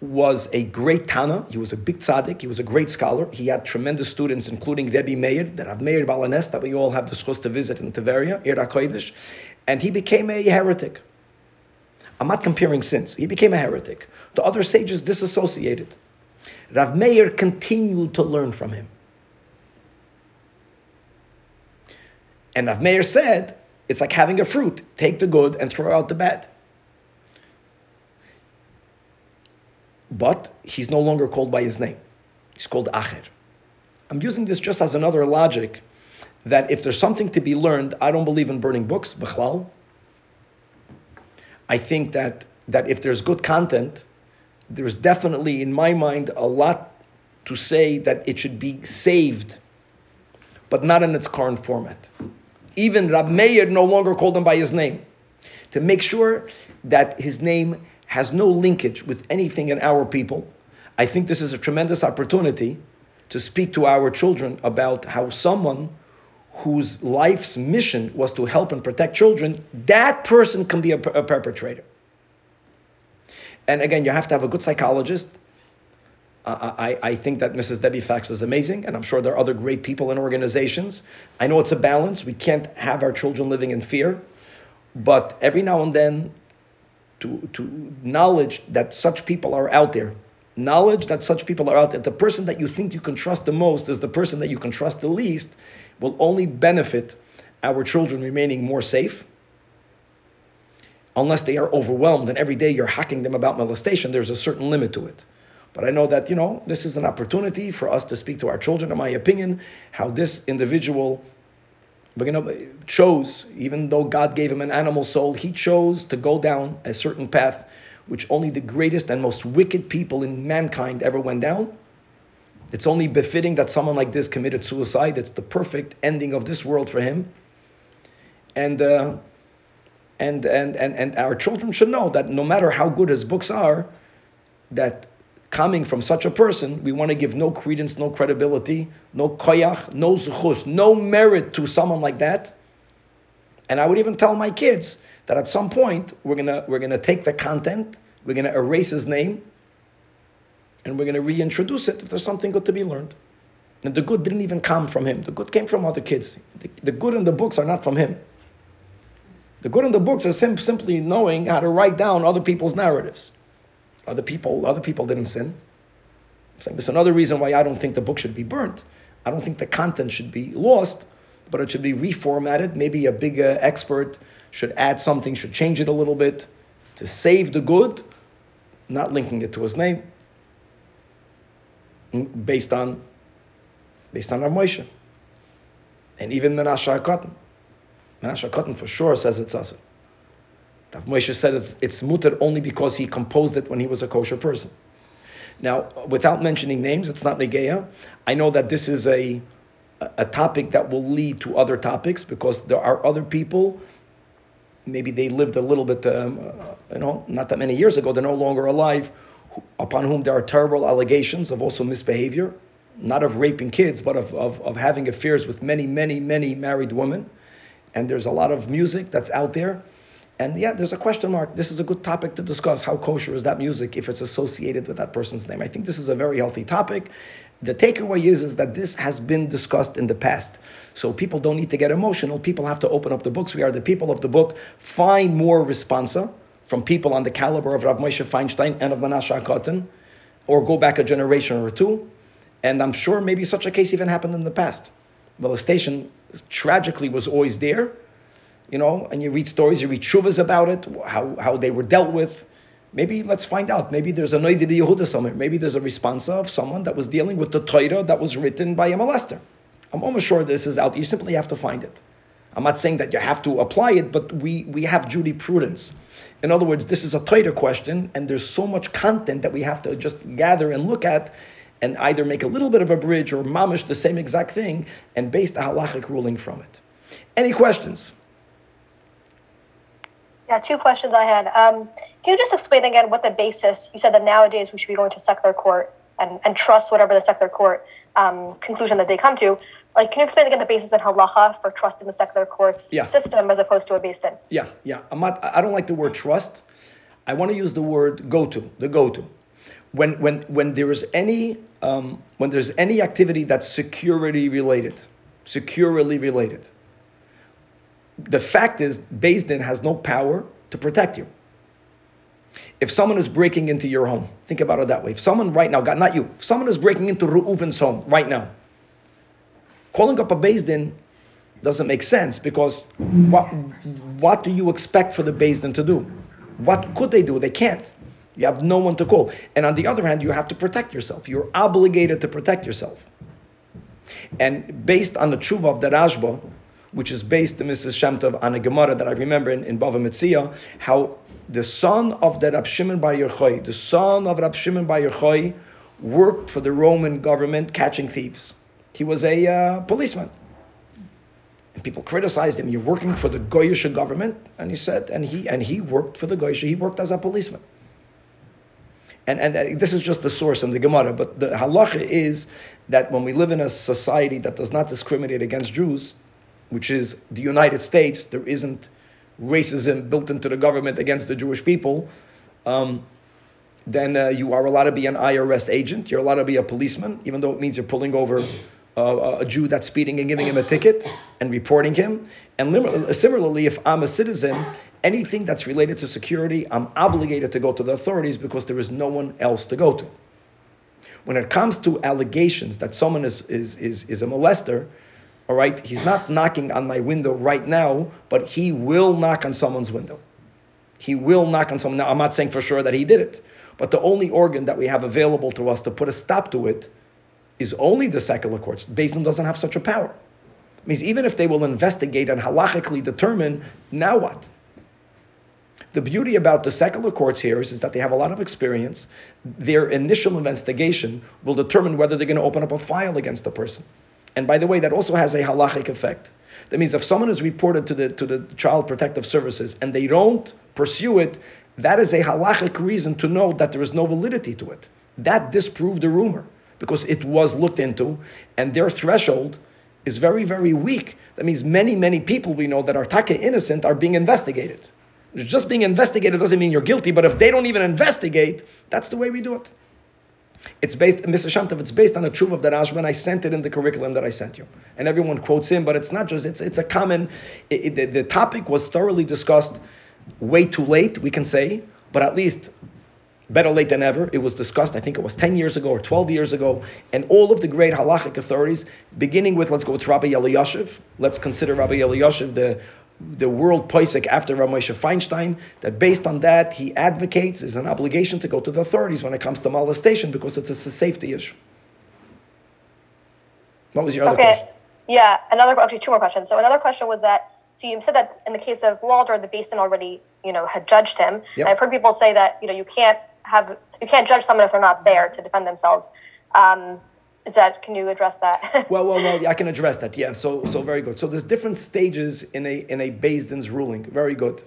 was a great Tana. He was a big tzaddik. He was a great scholar. He had tremendous students, including Rebbe Meir, that have Meir Baal HaNes, that we all have the chance to visit in Tveria, Ir HaKodesh. and he became a heretic. I'm not comparing sins. He became a heretic. The other sages disassociated. Rav Meir continued to learn from him. And Rav Meir said, it's like having a fruit. Take the good and throw out the bad. But he's no longer called by his name. He's called Acher. I'm using this just as another logic that if there's something to be learned, I don't believe in burning books, Bechlal. I think that, that if there's good content, there's definitely, in my mind, a lot to say that it should be saved, but not in its current format. Even Rab Meir no longer called him by his name. To make sure that his name has no linkage with anything in our people, I think this is a tremendous opportunity to speak to our children about how someone whose life's mission was to help and protect children, that person can be a, a perpetrator. And again, you have to have a good psychologist. I, I, think that Mrs. Debbie Fox is amazing, and I'm sure there are other great people and organizations. I know it's a balance. We can't have our children living in fear, but every now and then, to, to knowledge that such people are out there, knowledge that such people are out there, the person that you think you can trust the most is the person that you can trust the least, will only benefit our children remaining more safe. Unless they are overwhelmed and every day you're hacking them about molestation, there's a certain limit to it. But I know that, you know, this is an opportunity for us to speak to our children, in my opinion, how this individual you know, chose, even though God gave him an animal soul, he chose to go down a certain path which only the greatest and most wicked people in mankind ever went down. It's only befitting that someone like this committed suicide. It's the perfect ending of this world for him. And uh, and, and, and, and our children should know that no matter how good his books are, that coming from such a person, we want to give no credence, no credibility, no koyach, no zuchus, no merit to someone like that. And I would even tell my kids that at some point we're gonna we're gonna take the content, we're gonna erase his name, and we're gonna reintroduce it if there's something good to be learned. And the good didn't even come from him. The good came from other kids. The, the good in the books are not from him. The good in the books is sim- simply knowing how to write down other people's narratives. Other people, other people didn't sin. So there's another reason why I don't think the book should be burnt. I don't think the content should be lost, but it should be reformatted. Maybe a big uh, expert should add something, should change it a little bit to save the good, not linking it to his name, mm, based on based on our Moshe. And even Menashe HaKatan. Menashe Cotton for sure says it's asr. Rav Moshe said it's, it's mutter only because he composed it when he was a kosher person. Now, without mentioning names, it's not negeya. I know that this is a a topic that will lead to other topics because there are other people. Maybe they lived a little bit, um, uh, you know, not that many years ago. They're no longer alive, upon whom there are terrible allegations of also misbehavior, not of raping kids, but of, of, of having affairs with many, many, many married women and there's a lot of music that's out there. And yeah, there's a question mark. This is a good topic to discuss. How kosher is that music if it's associated with that person's name? I think this is a very healthy topic. The takeaway is, is that this has been discussed in the past. So people don't need to get emotional. People have to open up the books. We are the people of the book. Find more responsa from people on the caliber of Rav Moshe Feinstein and of Menashe HaKatan, or go back a generation or two. And I'm sure maybe such a case even happened in the past. Molestation tragically was always there, you know, and you read stories, you read shuvas about it, how, how they were dealt with. Maybe let's find out. Maybe there's a Noidi Yehuda somewhere. Maybe there's a response of someone that was dealing with the Torah that was written by a molester. I'm almost sure this is out. You simply have to find it. I'm not saying that you have to apply it, but we, we have jurisprudence. In other words, this is a Torah question, and there's so much content that we have to just gather and look at and either make a little bit of a bridge or mamish the same exact thing and base the halachic ruling from it. Any questions? Yeah, two questions I had. Um, can you just explain again what the basis? You said that nowadays we should be going to secular court and, and trust whatever the secular court um, conclusion that they come to. Like, can you explain again the basis in halacha for trust in the secular court's yeah. system as opposed to a beis din? Yeah, yeah. I'm not, I don't like the word trust. I want to use the word go to, the go to when when when there is any um, when there's any activity that's security related, securely related, the fact is, Din has no power to protect you. If someone is breaking into your home, think about it that way. If someone right now, God, not you, if someone is breaking into Reuven's home right now, calling up a Din doesn't make sense because what, what do you expect for the Din to do? What could they do? They can't. You have no one to call. And on the other hand, you have to protect yourself. You're obligated to protect yourself. And based on the tshuva of the Rashba, which is based, Mrs. Shem on a Gemara that I remember in, in Bava Metzia, how the son of the Rab Shimon Bar Yochai, the son of Rab Shimon Bar Yochai, worked for the Roman government catching thieves. He was a uh, policeman. And people criticized him. You're working for the Goyish government, and he said, and he and he worked for the Goyish. He worked as a policeman. And and uh, this is just the source in the Gemara, but the halacha is that when we live in a society that does not discriminate against Jews, which is the United States, there isn't racism built into the government against the Jewish people. Um, then uh, you are allowed to be an IRS agent. You're allowed to be a policeman, even though it means you're pulling over uh, a Jew that's speeding and giving him a ticket and reporting him. And lim- similarly, if I'm a citizen, anything that's related to security, I'm obligated to go to the authorities because there is no one else to go to. When it comes to allegations that someone is, is, is, is a molester, all right, he's not knocking on my window right now, but he will knock on someone's window. He will knock on someone. Now, I'm not saying for sure that he did it, but the only organ that we have available to us to put a stop to it is only the secular courts. Beis Din doesn't have such a power. It means even if they will investigate and halachically determine, now what? The beauty about the secular courts here is, is that they have a lot of experience. Their initial investigation will determine whether they're going to open up a file against the person. And by the way, that also has a halachic effect. That means if someone is reported to the to the Child Protective Services and they don't pursue it, that is a halachic reason to know that there is no validity to it. That disproved the rumor because it was looked into, and their threshold is very very weak. That means many many people we know that are taka innocent are being investigated. Just being investigated doesn't mean you're guilty, but if they don't even investigate, that's the way we do it. It's based, Mr. Shemtov, it's based on a truth of the Rashba, I sent it in the curriculum that I sent you. And everyone quotes him, but it's not just, it's, it's a common, it, it, the, topic was thoroughly discussed way too late, we can say, but at least better late than ever. It was discussed, I think it was 10 years ago or 12 years ago, and all of the great halachic authorities, beginning with, let's go with Rabbi Eliashiv, let's consider Rabbi Eliashiv the the world Poisek after Ramosha Feinstein, that based on that, he advocates is an obligation to go to the authorities when it comes to molestation because it's a safety issue. What was your other Okay. question? Yeah, another actually two more questions. So another question was that so you said that in the case of Walder, the Beis Din already you know had judged him. Yep. I've heard people say that you know you can't have you can't judge someone if they're not there to defend themselves. Um, is that can you address that? Well, well, well, I can address that. Yeah, so, so very good. So there's different stages in a in a Beis Din's ruling. Very good.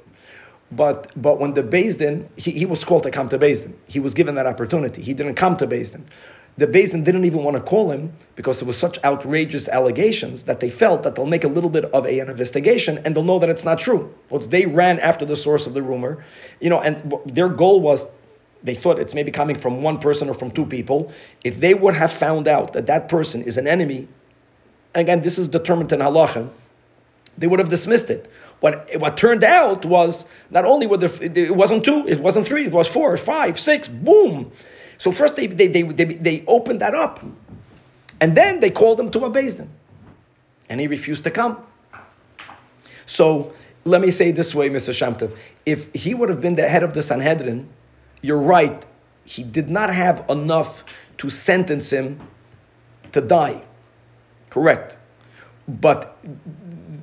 But but when the Beis Din, he, he was called to come to Beis Din. He was given that opportunity. He didn't come to Beis Din. The Beis Din didn't even want to call him because it was such outrageous allegations that they felt that they'll make a little bit of a, an investigation and they'll know that it's not true. Once they ran after the source of the rumor, you know, and their goal was they thought it's maybe coming from one person or from two people. If they would have found out that that person is an enemy, again, this is determined in halacha, they would have dismissed it. What what turned out was not only were there, it wasn't two, it wasn't three, it was four, five, six, boom. So first they they they, they, they opened that up, and then they called him to a Din, and he refused to come. So let me say this way, Mr. Shemtov, if he would have been the head of the Sanhedrin, you're right, he did not have enough to sentence him to die. Correct. But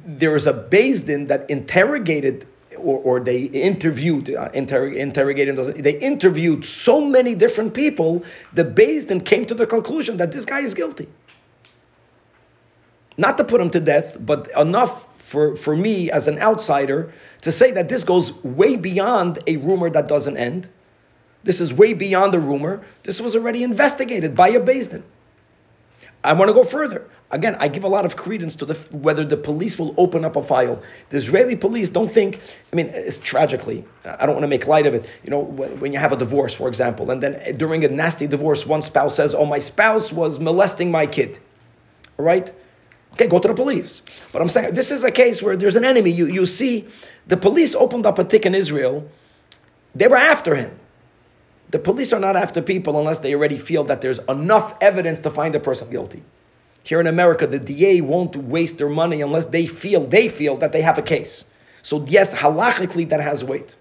there is a Din that interrogated or, or they interviewed, uh, inter, interrogated, they interviewed so many different people, the Din came to the conclusion that this guy is guilty. Not to put him to death, but enough for, for me as an outsider to say that this goes way beyond a rumor that doesn't end. This is way beyond the rumor. This was already investigated by a Din. I want to go further. Again, I give a lot of credence to the whether the police will open up a file. The Israeli police don't think. I mean, it's tragically. I don't want to make light of it. You know, when, when you have a divorce, for example, and then during a nasty divorce, one spouse says, "Oh, my spouse was molesting my kid." All right. Okay, go to the police. But I'm saying this is a case where there's an enemy. You, you see, the police opened up a tick in Israel. They were after him. The police are not after people unless they already feel that there's enough evidence to find a person guilty. Here in America, the DA won't waste their money unless they feel they feel that they have a case. So yes, halachically that has weight.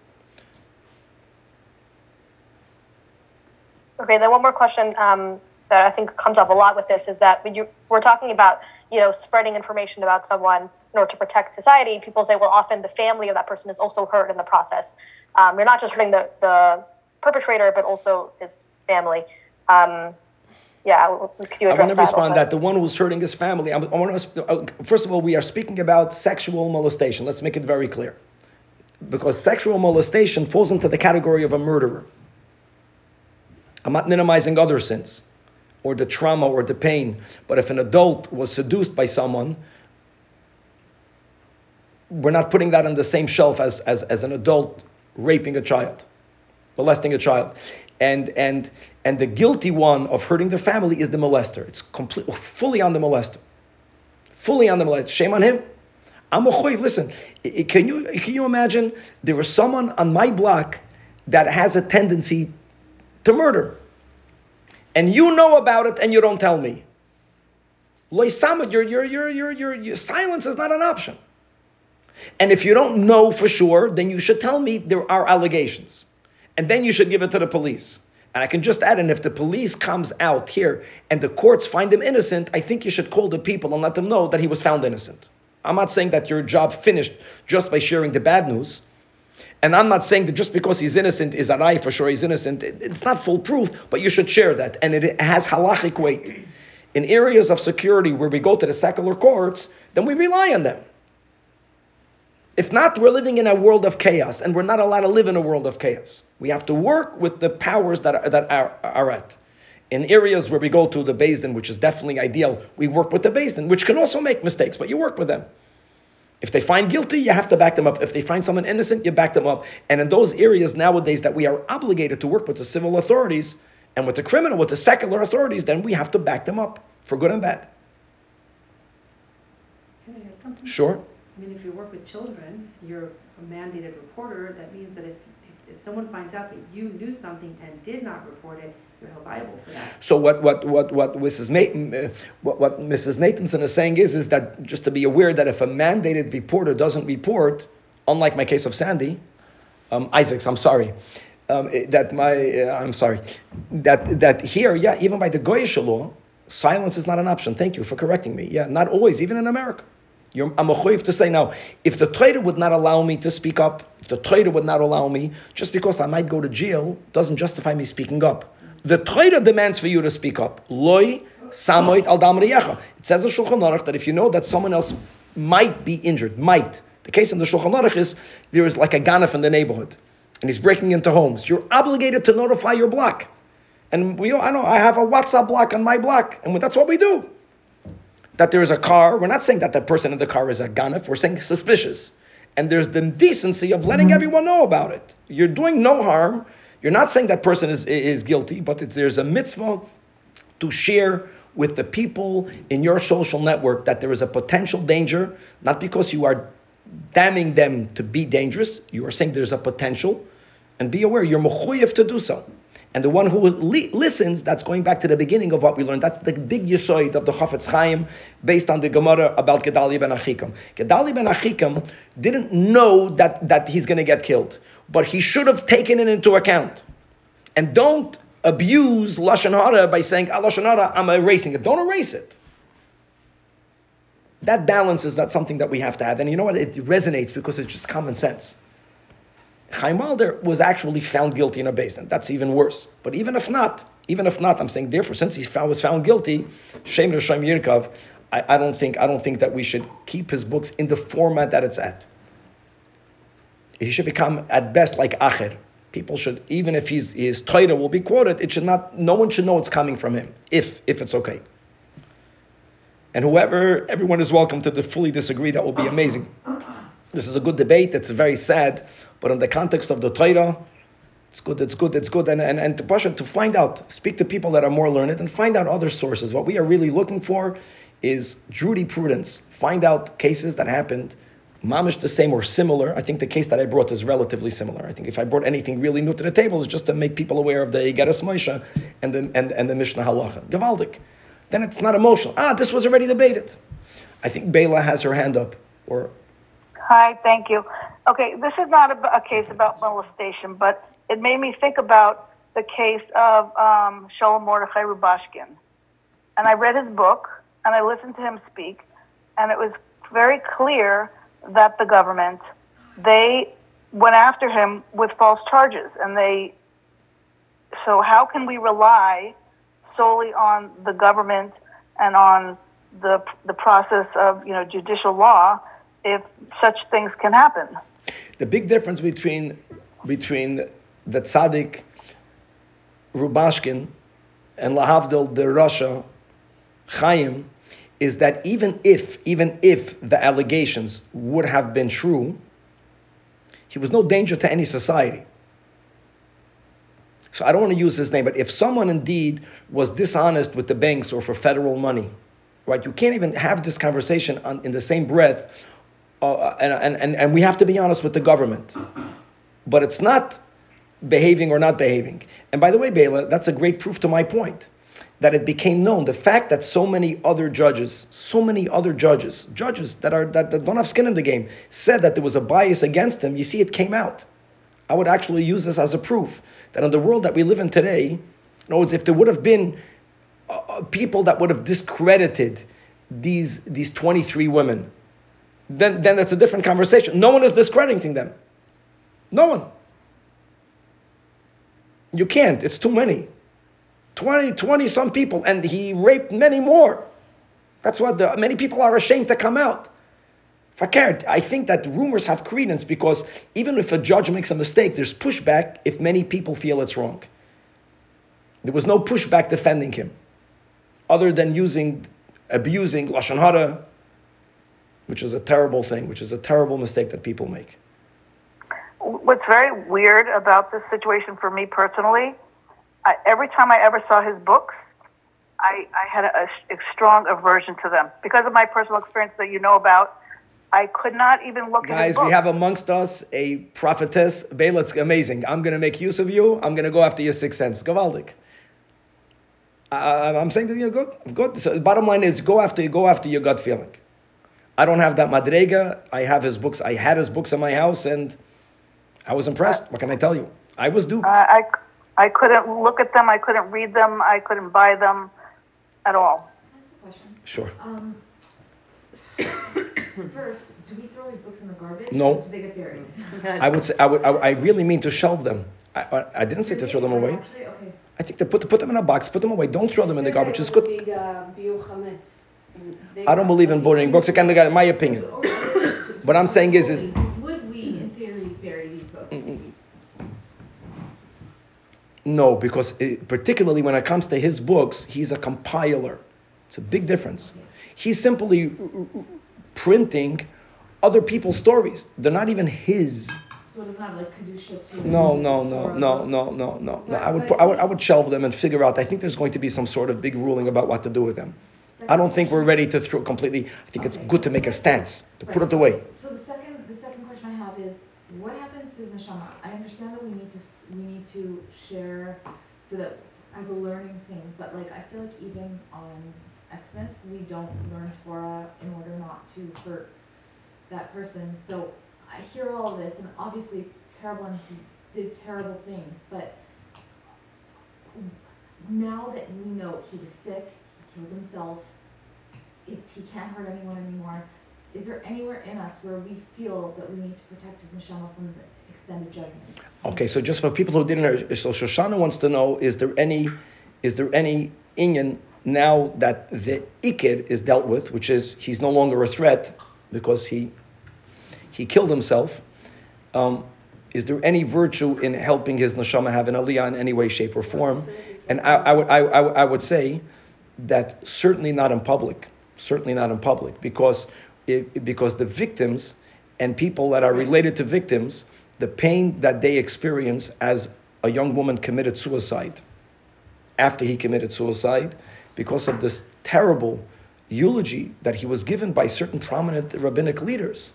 Okay, then one more question um, that I think comes up a lot with this is that when you, we're talking about, you know, spreading information about someone in order to protect society. People say, well, often the family of that person is also hurt in the process. Um, you're not just hurting the, the perpetrator, but also his family. Um, yeah, could you address that? I want to respond also? that the one who's hurting his family. I, I want to, uh, first of all, we are speaking about sexual molestation. Let's make it very clear, because sexual molestation falls into the category of a murderer. I'm not minimizing other sins, or the trauma or the pain. But if an adult was seduced by someone, we're not putting that on the same shelf as, as, as an adult raping a child, molesting a child. And, and, and the guilty one of hurting their family is the molester. It's complete, fully on the molester. Fully on the molester. Shame on him. I'm a choiv. Listen, can you, can you imagine there was someone on my block that has a tendency to murder? And you know about it and you don't tell me. Your, your, your, your, your, your silence is not an option. And if you don't know for sure, then you should tell me there are allegations. And then you should give it to the police. And I can just add and if the police comes out here and the courts find him innocent, I think you should call the people and let them know that he was found innocent. I'm not saying that your job finished just by sharing the bad news. And I'm not saying that just because he's innocent is a lie for sure he's innocent. It's not foolproof, but you should share that. And it has halachic weight. In areas of security where we go to the secular courts, then we rely on them. If not, we're living in a world of chaos, and we're not allowed to live in a world of chaos. We have to work with the powers that are, that are, are at. In areas where we go to the Din, which is definitely ideal, we work with the Din, which can also make mistakes, but you work with them. If they find guilty, you have to back them up. If they find someone innocent, you back them up. And in those areas nowadays that we are obligated to work with the civil authorities and with the criminal, with the secular authorities, then we have to back them up for good and bad. Can I add something? Sure. I mean, if you work with children, you're a mandated reporter. That means that if, if, someone finds out that you knew something and did not report it, you're held liable for that. So what what what what Mrs. Nathan, uh, what, what Mrs. Nathanson is saying is is that just to be aware that if a mandated reporter doesn't report, unlike my case of Sandy, um, Isaacs, I'm sorry, um, eh, that my uh, I'm sorry, that that here, yeah, even by the Goyish law, silence is not an option. Thank you for correcting me. Yeah, not always, even in America. I'm a choiv to say now, if the trader would not allow me to speak up, if the trader would not allow me, just because I might go to jail, doesn't justify me speaking up. The trader demands for you to speak up. Loi samoit al damriyacha. It says in the Shulchan Aruch that if you know that someone else might be injured, might. The case in the Shulchan Aruch is there is like a ganef in the neighborhood, and he's breaking into homes. You're obligated to notify your block. And we, I know, I have a WhatsApp block on my block, and that's what we do that there is a car. We're not saying that the person in the car is a ganef. We're saying suspicious. And there's the decency of letting mm-hmm. everyone know about it. You're doing no harm. You're not saying that person is, is guilty, but it's, there's a mitzvah to share with the people in your social network that there is a potential danger, not because you are damning them to be dangerous. You are saying there's a potential, and be aware you're mechuyev to do so. And the one who li- listens, that's going back to the beginning of what we learned. That's the big yisoid of the Chafetz Chaim, based on the Gemara about Gedalia ben Achikam. Gedalia ben Achikam didn't know that, that he's going to get killed, but he should have taken it into account. And don't abuse lashon hara by saying ah, lashon hara, I'm erasing it. Don't erase it. That balance is not something that we have to have. And you know what? It resonates because it's just common sense. Chaim Walder was actually found guilty in a basement. That's even worse. But even if not, even if not, I'm saying therefore, since he found, was found guilty, Shem Rishon Yirkov, I, I don't think I don't think that we should keep his books in the format that it's at. He should become at best like Acher. People should, even if he's, his Torah will be quoted, it should not. No one should know it's coming from him, if if it's okay. And whoever, everyone is welcome to fully disagree. That will be amazing. This is a good debate. It's very sad, but in the context of the Torah, it's good. It's good. It's good. And and and to push it to find out, speak to people that are more learned, and find out other sources. What we are really looking for is jurisprudence. Find out cases that happened, mamish the same or similar. I think the case that I brought is relatively similar. I think if I brought anything really new to the table, is just to make people aware of the Geras Moshe and the and, and the Mishneh Halacha. Gavaldik. Then it's not emotional. Ah, this was already debated. I think Bela has her hand up. Or Hi, thank you. Okay, this is not a, a case about molestation, but it made me think about the case of um, Sholem Mordechai Rubashkin. And I read his book and I listened to him speak, and it was very clear that the government they went after him with false charges, and they. So how can we rely solely on the government and on the the process of you know judicial law if such things can happen? the big difference between between the tzaddik Rubashkin and Lahavdil the rasha Chaim is that even if even if the allegations would have been true, he was no danger to any society. So I don't want to use his name, but if someone indeed was dishonest with the banks or for federal money, right? You can't even have this conversation on, in the same breath, uh, and, and, and we have to be honest with the government. But it's not behaving or not behaving. And by the way, Bela, that's a great proof to my point that it became known. The fact that so many other judges, so many other judges, judges that are that, that don't have skin in the game, said that there was a bias against them. You see, it came out. I would actually use this as a proof that in the world that we live in today, in other words, if there would have been uh, uh people that would have discredited these these 23 women, then then that's a different conversation. No one is discrediting them. No one. You can't. It's too many. 20, 20 some people, and he raped many more. That's what the, many people are ashamed to come out. Fakert, I think that rumors have credence because even if a judge makes a mistake, there's pushback if many people feel it's wrong. There was no pushback defending him, other than using, abusing lashon hara, which is a terrible thing, which is a terrible mistake that people make. What's very weird about this situation for me personally I, every time I ever saw his books, I, I had a, a, strong aversion to them because of my personal experience that you know about. I could not even look Guys, at Guys, we have amongst us a prophetess. Bela, amazing. I'm going to make use of you. I'm going to go after your sixth sense. Gavaldik. I'm saying to you, good, good. So bottom line is, go after go after your gut feeling. I don't have that madrega. I have his books. I had his books in my house, and I was impressed. What can I tell you? I was duped. Uh, I I couldn't look at them. I couldn't read them. I couldn't buy them at all. question. Sure. Um, first, do we throw his books in the garbage? No. Or do they get buried? I would say I would. I, I really mean to shelve them. I, I, I didn't say to throw them away. Actually, okay. I think to put put them in a box, put them away. Don't throw them in the garbage. It's good. I don't believe in burning books. Again, in my opinion. What I'm saying is, is would we, in theory, bury these books? No, because it, particularly when it comes to his books, he's a compiler. It's a big difference. He's simply printing other people's stories. They're not even his. So it doesn't like kedusha to. No, no, no, no, no, no, no. no. I would, I would, I would shelve them and figure out. I think there's going to be some sort of big ruling about what to do with them. I don't think we're ready to throw completely. I think it's good to make a stance to put it away. So the second, the second question I have is, what happens to neshama? I understand that we need to we need to share so that as a learning thing, but like I feel like even on Xmas we don't learn Torah in order not to hurt that person. So I hear all of this and obviously it's terrible and he did terrible things, but now that we know he was sick, he killed himself, it's he can't hurt anyone anymore. Is there anywhere in us where we feel that we need to protect his neshama from the extended judgment? Okay, so just for people who didn't so Shoshana wants to know: Is there any, is there any Inyan now that the Ikir is dealt with, which is he's no longer a threat because he he killed himself? Um, is there any virtue in helping his neshama have an aliyah in any way, shape, or form? And I, I would I, I would say that certainly not in public, certainly not in public, because it, because the victims and people that are related to victims, the pain that they experience as a young woman committed suicide, after he committed suicide, because of this terrible eulogy that he was given by certain prominent rabbinic leaders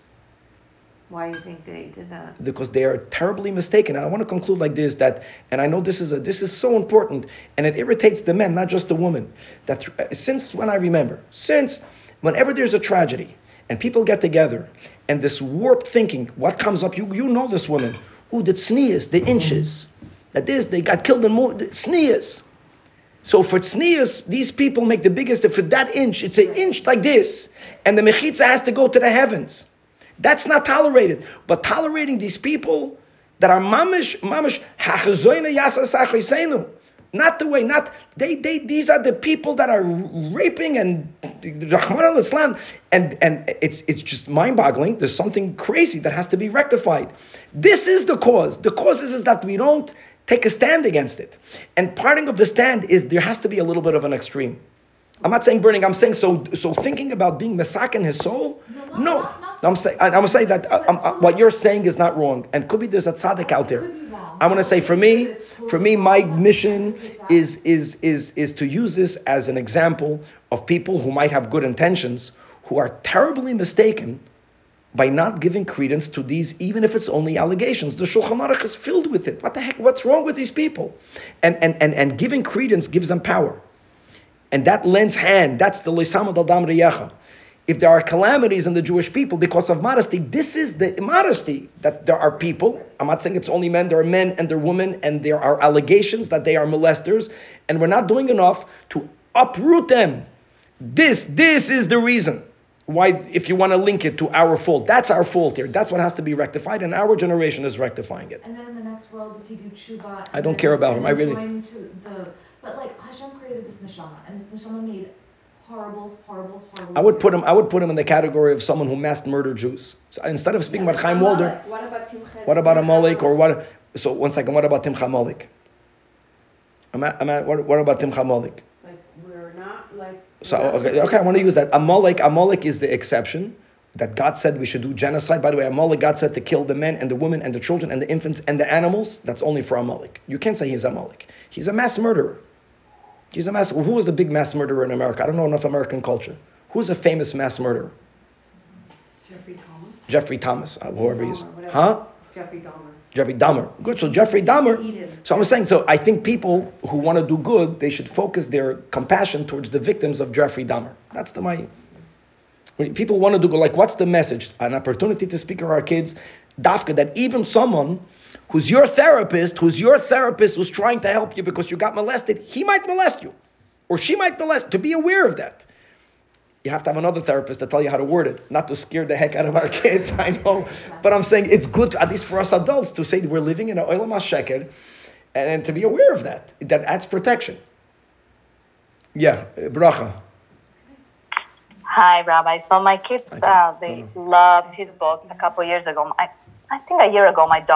Why do you think they did that? because they are terribly mistaken. I want to conclude like this that, and I know this is a this is so important, and it irritates the men, not just the women. That th- uh, since when I remember, since whenever there's a tragedy and people get together, and this warped thinking, what comes up? You you know this woman, ooh, the tznius, the inches, that this they got killed in more tznius. So for tznius, these people make the biggest. For that inch, it's an inch like this, and the mechitza has to go to the heavens. That's not tolerated. But tolerating these people that are mamish, mamish. Not the way, not they, they. These are the people that are raping and rachmana litzlan, and and it's it's just mind-boggling. There's something crazy that has to be rectified. This is the cause. The cause is, is that we don't take a stand against it, and parting of the stand is there has to be a little bit of an extreme. I'm not saying burning. I'm saying so. So thinking about being masak in his soul. No, No, not- not- I'm saying. I'm saying that uh, um, uh, what you're saying is not wrong, and could be there's a tzaddik out there. Could be wrong. I want to say for me, for me, my mission is is is is to use this as an example of people who might have good intentions who are terribly mistaken by not giving credence to these, even if it's only allegations. The Shulchan Aruch is filled with it. What the heck? What's wrong with these people? And and and and giving credence gives them power and that lends hand. That's the lo sa'amod al dam re'acha. If there are calamities in the Jewish people because of modesty, this is the modesty that there are people. I'm not saying it's only men. There are men and there are women, and there are allegations that they are molesters, and we're not doing enough to uproot them. This, this is the reason why. If you want to link it to our fault, that's our fault here. That's what has to be rectified, and our generation is rectifying it. And then in the next world, does he do tshuva? I don't care about him. I really- to the, but like Hashem created this neshama, and this neshama made horrible, horrible, horrible. I would put him. I would put him in the category of someone who mass murdered Jews. So instead of speaking about Chaim Walder. What about Timchet? What about Amalek or what? So one second. What about Timcha Amalek? I'm at, I'm at, what, what about Timcha Amalek? Like, we're not like. So we're not okay, okay, I want to use that. Amalek, Amalek is the exception that God said we should do genocide. By the way, Amalek, God said to kill the men and the women and the children and the infants and the animals. That's only for Amalek. You can't say he's Amalek. He's a mass murderer. He's a mass. Who was the big mass murderer in America? I don't know enough American culture. Who's a famous mass murderer? Jeffrey Thomas. Jeffrey Thomas, uh, whoever he is. Dahmer, whatever. Huh? Jeffrey Dahmer. Jeffrey Dahmer. Good. So Jeffrey Dahmer. Eden. So I'm saying. So I think people who want to do good, they should focus their compassion towards the victims of Jeffrey Dahmer. That's the my. When people want to do good, like what's the message? An opportunity to speak to our kids, dafka, that even someone who's your therapist, who's your therapist, who's trying to help you because you got molested, he might molest you, or she might molest. To be aware of that. You have to have another therapist to tell you how to word it, not to scare the heck out of our kids. I know, but I'm saying it's good, at least for us adults, to say we're living in an oil sheker, and to be aware of that. That adds protection. Yeah, uh, bracha. Hi, Rabbi. So my kids, uh, they loved his books a couple years ago. I, I think a year ago, my daughter.